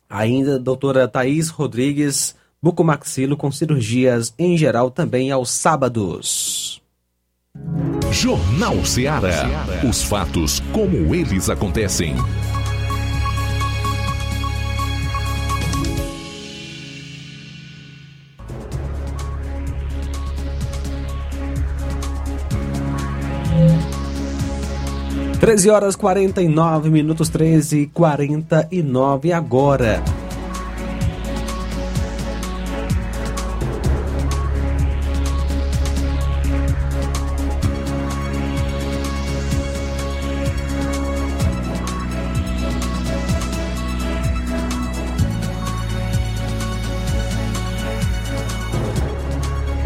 Ainda a doutora Thaís Rodrigues, bucomaxilo com cirurgias em geral também aos sábados. Jornal Ceará. Os fatos como eles acontecem. Treze horas quarenta e nove minutos, treze e quarenta e nove agora.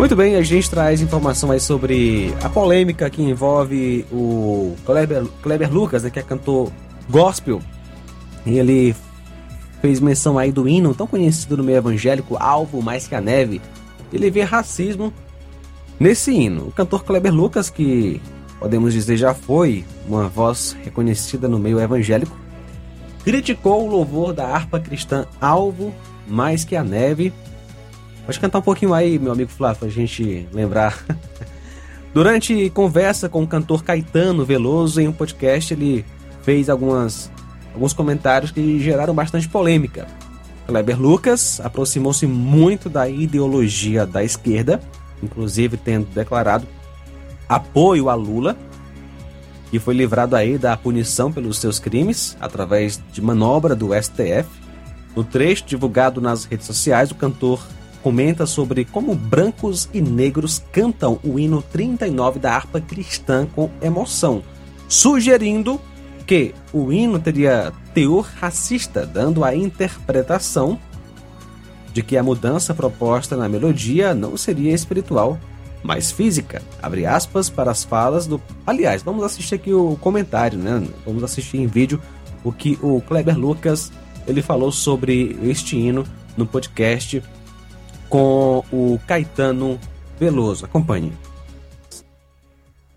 Muito bem, a gente traz informação aí sobre a polêmica que envolve o Kleber, Kleber Lucas, né, que é cantor gospel. E ele fez menção aí do hino tão conhecido no meio evangélico, Alvo Mais Que a Neve. Ele vê racismo nesse hino. O cantor Kleber Lucas, que podemos dizer já foi uma voz reconhecida no meio evangélico, criticou o louvor da harpa cristã Alvo Mais Que a Neve Pode cantar um pouquinho aí, meu amigo Flávio, pra gente lembrar. *laughs* Durante conversa com o cantor Caetano Veloso em um podcast, ele fez algumas, alguns comentários que geraram bastante polêmica. Kleber Lucas aproximou-se muito da ideologia da esquerda, inclusive tendo declarado apoio a Lula, que foi livrado aí da punição pelos seus crimes através de manobra do STF. No trecho divulgado nas redes sociais, o cantor comenta sobre como brancos e negros cantam o hino 39 da harpa cristã com emoção, sugerindo que o hino teria teor racista, dando a interpretação de que a mudança proposta na melodia não seria espiritual, mas física. Abre aspas para as falas do. Aliás, vamos assistir aqui o comentário, né? Vamos assistir em vídeo o que o Kleber Lucas ele falou sobre este hino no podcast com o Caetano Veloso. Acompanhe.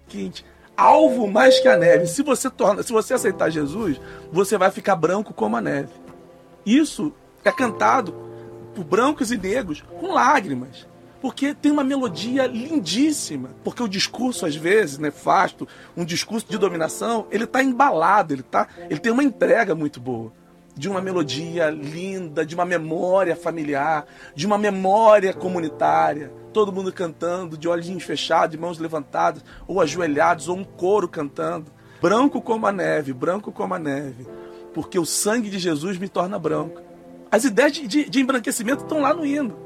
Seguinte, alvo mais que a neve. Se você torna, se você aceitar Jesus, você vai ficar branco como a neve. Isso é cantado por brancos e negros com lágrimas. Porque tem uma melodia lindíssima. Porque o discurso, às vezes, nefasto, um discurso de dominação, ele está embalado, ele, tá, ele tem uma entrega muito boa de uma melodia linda, de uma memória familiar, de uma memória comunitária. Todo mundo cantando, de olhinhos fechados, de mãos levantadas, ou ajoelhados, ou um coro cantando. Branco como a neve, branco como a neve, porque o sangue de Jesus me torna branco. As ideias de, de, de embranquecimento estão lá no hino.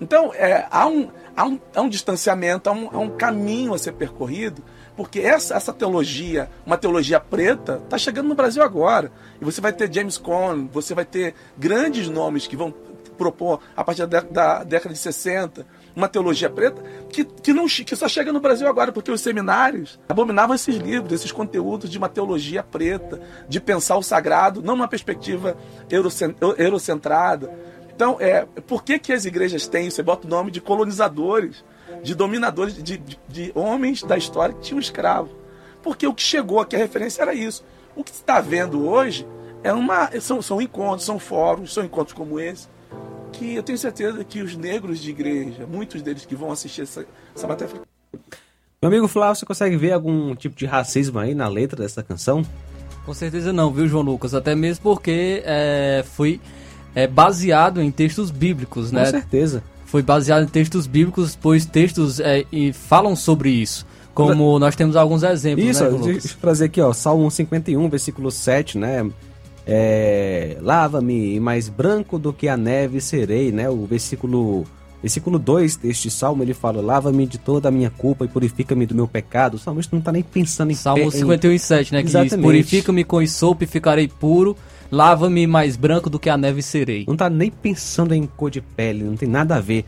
Então, é, há, um, há, um, há um distanciamento, há um, há um caminho a ser percorrido porque essa, essa teologia, uma teologia preta, está chegando no Brasil agora. E você vai ter James Cone, você vai ter grandes nomes que vão propor, a partir da, da década de 60, uma teologia preta que, que, não, que só chega no Brasil agora, porque os seminários abominavam esses livros, esses conteúdos de uma teologia preta, de pensar o sagrado, não numa perspectiva eurocentrada. Então, é, por que, que as igrejas têm? Você bota o nome de colonizadores de dominadores, de, de, de homens da história que tinham escravo. Porque o que chegou aqui, a referência era isso. O que está vendo hoje é uma, são, são encontros, são fóruns, são encontros como esse, que eu tenho certeza que os negros de igreja, muitos deles que vão assistir essa, essa matéria. Meu amigo Flávio, você consegue ver algum tipo de racismo aí na letra dessa canção? Com certeza não, viu, João Lucas? Até mesmo porque é, foi é, baseado em textos bíblicos, né? Com certeza foi baseado em textos bíblicos, pois textos é, e falam sobre isso. Como nós temos alguns exemplos, Isso, né, deixa eu trazer aqui, ó, Salmo 51, versículo 7, né? É, Lava-me mais branco do que a neve serei, né? O versículo Versículo 2 deste salmo, ele fala: Lava-me de toda a minha culpa e purifica-me do meu pecado. O salmista não está nem pensando em Salmo 51 e 7, né? Que Exatamente. diz: Purifica-me com sopa e ficarei puro Lava-me mais branco do que a neve serei. Não tá nem pensando em cor de pele, não tem nada a ver.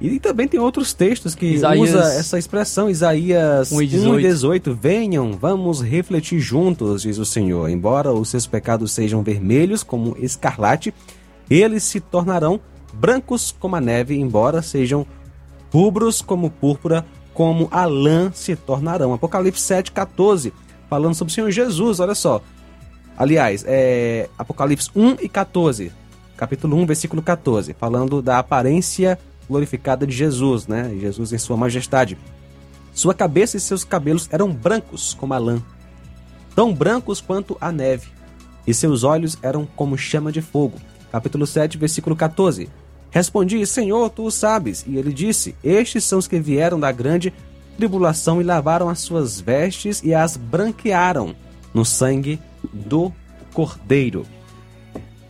E também tem outros textos que Isaías... usa essa expressão, Isaías 1 e 18. 1 e 18. Venham, vamos refletir juntos, diz o Senhor. Embora os seus pecados sejam vermelhos como escarlate, eles se tornarão brancos como a neve, embora sejam rubros como púrpura, como a lã se tornarão. Apocalipse 7, 14, falando sobre o Senhor Jesus, olha só. Aliás, é Apocalipse 1 e 14, capítulo 1, versículo 14, falando da aparência glorificada de Jesus, né? Jesus em sua majestade. Sua cabeça e seus cabelos eram brancos como a lã, tão brancos quanto a neve, e seus olhos eram como chama de fogo. Capítulo 7, versículo 14. Respondi, Senhor, tu o sabes. E ele disse: Estes são os que vieram da grande tribulação e lavaram as suas vestes e as branquearam no sangue do Cordeiro.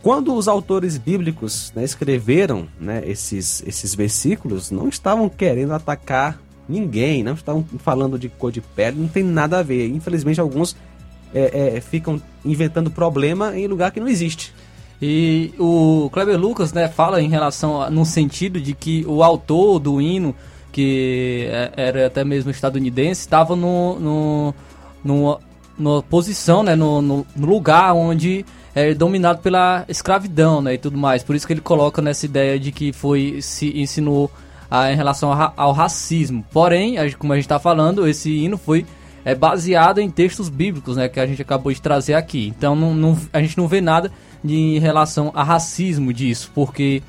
Quando os autores bíblicos né, escreveram né, esses, esses versículos, não estavam querendo atacar ninguém, não estavam falando de cor de pele, não tem nada a ver. Infelizmente, alguns é, é, ficam inventando problema em lugar que não existe. E o Kleber Lucas né, fala em relação a, no sentido de que o autor do hino, que é, era até mesmo estadunidense, estava no, no, no, no posição, né, no, no, no lugar onde é dominado pela escravidão né, e tudo mais. Por isso que ele coloca nessa ideia de que foi se ensinou a, em relação ao, ao racismo. Porém, como a gente está falando, esse hino foi é baseado em textos bíblicos, né, que a gente acabou de trazer aqui. Então não, não, a gente não vê nada de, em relação a racismo disso, porque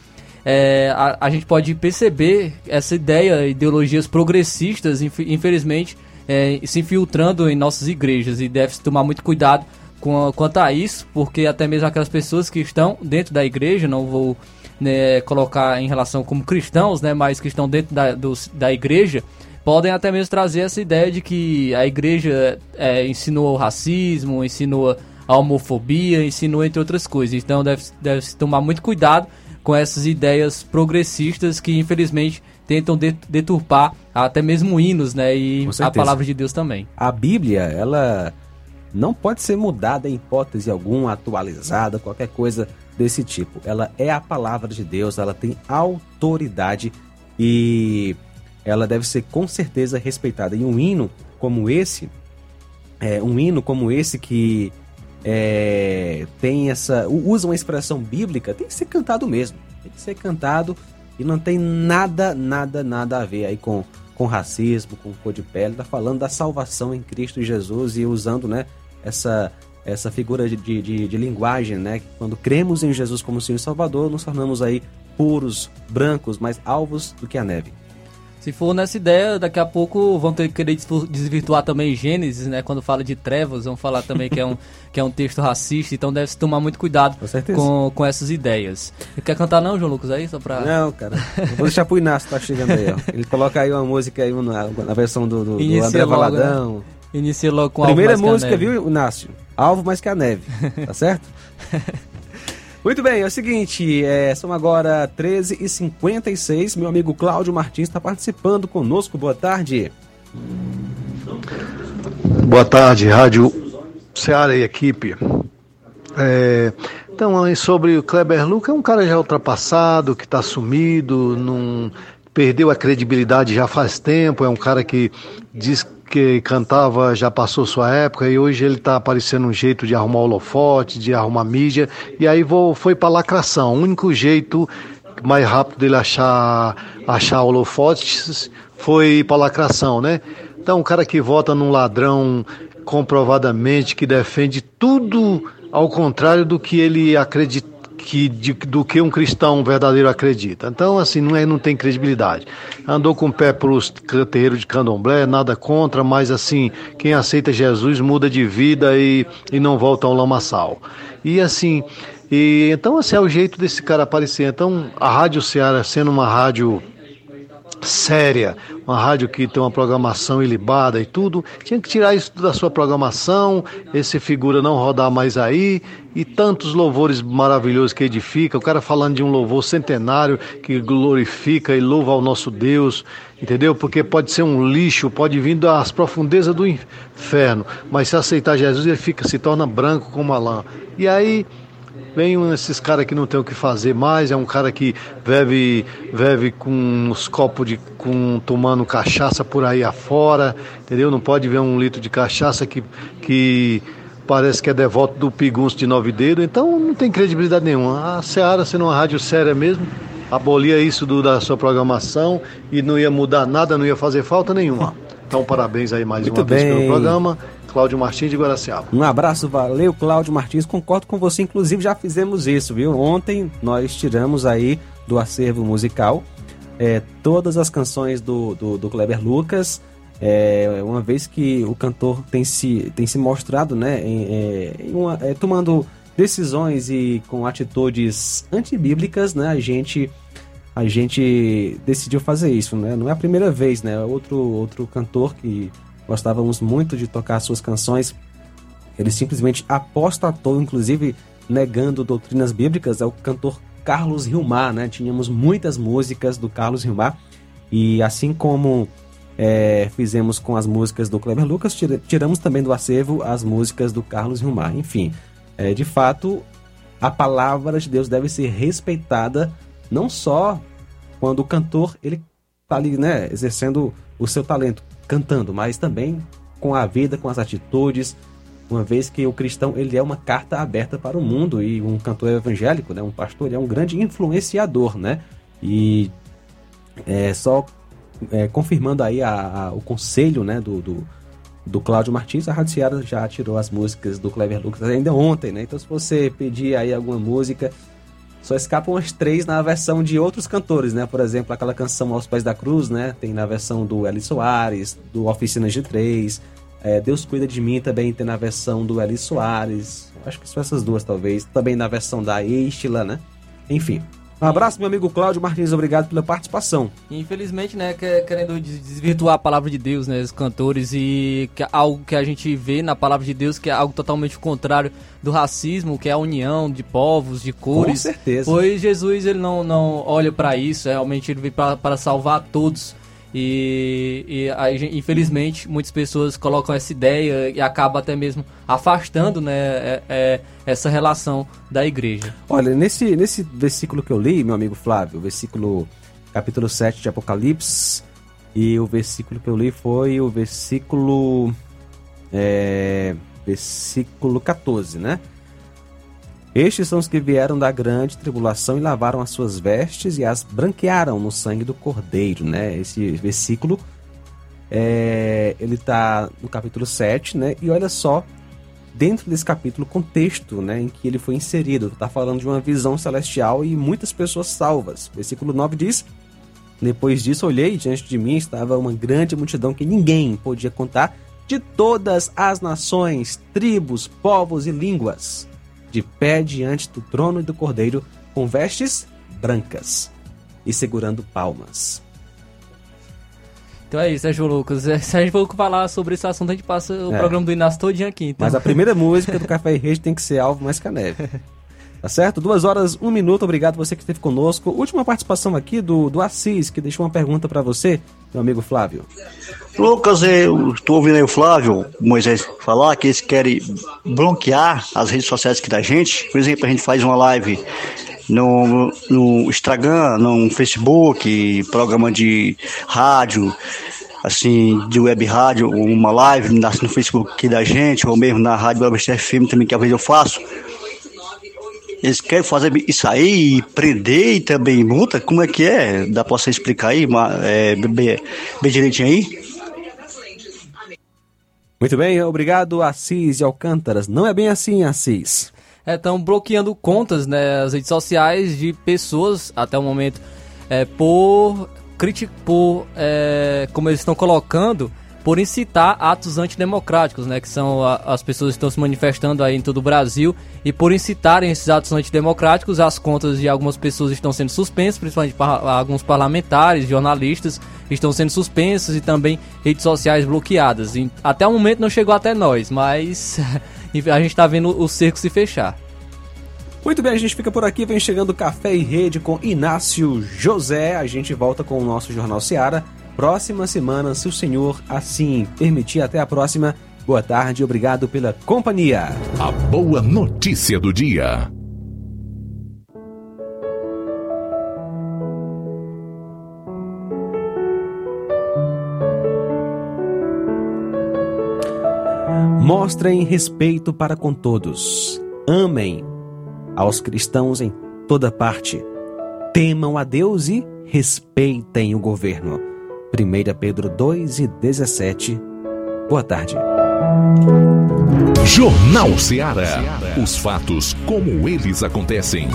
é, a, a, gente pode perceber essa ideia, ideologias progressistas, infelizmente, é, se infiltrando em nossas igrejas e deve-se tomar muito cuidado com, quanto a isso, porque até mesmo aquelas pessoas que estão dentro da igreja, não vou né, colocar em relação como cristãos, né, mas que estão dentro da, do, da igreja, podem até mesmo trazer essa ideia de que a igreja é, ensinou o racismo, ensinou a homofobia, ensinou entre outras coisas. Então deve, deve se tomar muito cuidado com essas ideias progressistas que infelizmente tentam deturpar até mesmo hinos, né, e a palavra de Deus também. A Bíblia, ela não pode ser mudada em hipótese alguma, atualizada, qualquer coisa desse tipo. Ela é a palavra de Deus, ela tem autoridade e ela deve ser com certeza respeitada. E um hino como esse, é, um hino como esse que é, tem essa. usa uma expressão bíblica, tem que ser cantado mesmo. Tem que ser cantado e não tem nada, nada, nada a ver aí com, com racismo, com cor de pele. Está falando da salvação em Cristo Jesus e usando né, essa, essa figura de, de, de, linguagem, né? Quando cremos em Jesus como Senhor e Salvador, nos tornamos aí puros, brancos, mais alvos do que a neve. Se for nessa ideia, daqui a pouco vão ter que querer desvirtuar também Gênesis, né? Quando fala de trevas, vão falar também que é um, *laughs* que é um texto racista, então deve-se tomar muito cuidado com, com, com, essas ideias. Quer cantar não, João Lucas, aí? Só pra... Não, cara. vou deixar pro Inácio, tá chegando aí, ó. Ele coloca aí uma música aí na, na versão do, do, do André logo, Valadão. Né? Inicia logo com Primeira música, viu, Inácio? Alvo mais que a neve, tá certo? *laughs* Muito bem, é o seguinte, é, são agora 13h56. Meu amigo Cláudio Martins está participando conosco. Boa tarde. Boa tarde, Rádio Ceará e equipe. É, então, sobre o Kleber Luca, é um cara já ultrapassado, que está sumido, não perdeu a credibilidade já faz tempo, é um cara que diz que cantava já passou sua época e hoje ele está aparecendo um jeito de arrumar holofote, de arrumar mídia, e aí vou, foi para lacração. O único jeito mais rápido dele achar, achar holofotes foi para lacração, né? Então, um cara que vota num ladrão comprovadamente, que defende tudo ao contrário do que ele acredita que, de, do que um cristão verdadeiro acredita. Então, assim, não, é, não tem credibilidade. Andou com o pé para os terreiros de candomblé, nada contra, mas assim, quem aceita Jesus muda de vida e, e não volta ao lamaçal. E assim, e, então assim, é o jeito desse cara aparecer. Então, a Rádio Ceará sendo uma rádio séria, uma rádio que tem uma programação ilibada e tudo, tinha que tirar isso da sua programação, esse figura não rodar mais aí, e tantos louvores maravilhosos que edifica, o cara falando de um louvor centenário que glorifica e louva ao nosso Deus, entendeu? Porque pode ser um lixo, pode vir das profundezas do inferno, mas se aceitar Jesus, ele fica, se torna branco como a lã. E aí Vem um desses caras que não tem o que fazer mais, é um cara que bebe, bebe com os copos de. Com, tomando cachaça por aí afora, entendeu? Não pode ver um litro de cachaça que, que parece que é devoto do pigunço de nove dedos, então não tem credibilidade nenhuma. A Seara, sendo uma rádio séria mesmo, abolia isso do, da sua programação e não ia mudar nada, não ia fazer falta nenhuma. Então, parabéns aí mais Muito uma bem. vez pelo programa. Cláudio Martins de Guaraciaba. Um abraço, valeu, Cláudio Martins. Concordo com você, inclusive já fizemos isso, viu? Ontem nós tiramos aí do acervo musical é, todas as canções do, do, do Kleber Lucas. É, uma vez que o cantor tem se, tem se mostrado né, em, é, em uma, é, tomando decisões e com atitudes antibíblicas, né, a gente a gente decidiu fazer isso, né? Não é a primeira vez, né? Outro outro cantor que gostávamos muito de tocar suas canções, ele simplesmente apostatou, inclusive negando doutrinas bíblicas, é o cantor Carlos Hilmar, né? Tínhamos muitas músicas do Carlos Hilmar e assim como é, fizemos com as músicas do Kleber Lucas, tiramos também do acervo as músicas do Carlos Hilmar. Enfim, é, de fato, a palavra de Deus deve ser respeitada não só quando o cantor ele está ali, né, exercendo o seu talento cantando, mas também com a vida, com as atitudes, uma vez que o cristão ele é uma carta aberta para o mundo e um cantor evangélico, né, um pastor, ele é um grande influenciador, né? E é, só é, confirmando aí a, a, o conselho, né, do, do, do Cláudio Martins, a Rádio Seara já tirou as músicas do Clever Lucas ainda ontem, né? Então se você pedir aí alguma música, só escapam as três na versão de outros cantores, né? Por exemplo, aquela canção Aos Pés da Cruz, né? Tem na versão do Eli Soares, do Oficinas de Três, é, Deus Cuida de Mim também tem na versão do Eli Soares. Acho que são essas duas, talvez. Também na versão da Estila, né? Enfim. Um abraço, meu amigo Cláudio Martins, obrigado pela participação. Infelizmente, né, querendo desvirtuar a palavra de Deus, né, os cantores, e que é algo que a gente vê na palavra de Deus, que é algo totalmente contrário do racismo, que é a união de povos, de cores. Com certeza. Pois Jesus, ele não, não olha para isso, realmente ele veio para salvar todos e, e aí, infelizmente muitas pessoas colocam essa ideia e acaba até mesmo afastando né, é, é, essa relação da igreja. Olha, nesse, nesse versículo que eu li, meu amigo Flávio, versículo capítulo 7 de Apocalipse, e o versículo que eu li foi o versículo. É, versículo 14, né? Estes são os que vieram da grande tribulação e lavaram as suas vestes e as branquearam no sangue do Cordeiro, né? Esse versículo, é, ele está no capítulo 7, né? E olha só, dentro desse capítulo, o contexto né, em que ele foi inserido. Está falando de uma visão celestial e muitas pessoas salvas. Versículo 9 diz... Depois disso, olhei diante de mim estava uma grande multidão que ninguém podia contar, de todas as nações, tribos, povos e línguas de pé diante do trono e do cordeiro, com vestes brancas e segurando palmas. Então é isso, é João Lucas. Se a gente for falar sobre esse assunto, a gente passa o é. programa do Inácio todinho aqui. Então. Mas a primeira *laughs* música do Café e Rede tem que ser Alvo Mais que a Neve. Tá certo? Duas horas, um minuto. Obrigado você que esteve conosco. Última participação aqui do, do Assis, que deixou uma pergunta para você, meu amigo Flávio. Lucas, eu estou ouvindo aí o Flávio Moisés falar que eles querem bloquear as redes sociais aqui da gente. Por exemplo, a gente faz uma live no, no Instagram, no Facebook, programa de rádio, assim, de web rádio, uma live no Facebook aqui da gente, ou mesmo na Rádio Web FM também, que às vezes eu faço. Eles querem fazer isso aí, prender e também multa? Como é que é? Dá pra você explicar aí, é, bem, bem direitinho aí? Muito bem, obrigado Assis e Alcântaras. Não é bem assim, Assis. Estão é, bloqueando contas né, nas redes sociais de pessoas, até o momento, é, por, por é, como eles estão colocando, por incitar atos antidemocráticos, né, que são a, as pessoas que estão se manifestando aí em todo o Brasil, e por incitarem esses atos antidemocráticos, as contas de algumas pessoas estão sendo suspensas, principalmente par, alguns parlamentares, jornalistas estão sendo suspensos e também redes sociais bloqueadas. E, até o momento não chegou até nós, mas *laughs* a gente está vendo o cerco se fechar. Muito bem, a gente fica por aqui, vem chegando Café e Rede com Inácio José. A gente volta com o nosso Jornal Seara próxima semana, se o Senhor assim permitir. Até a próxima. Boa tarde, obrigado pela companhia. A boa notícia do dia. Mostrem respeito para com todos. Amem aos cristãos em toda parte. Temam a Deus e respeitem o governo. 1 Pedro 2 e 17. Boa tarde. Jornal Ceará. Os fatos como eles acontecem.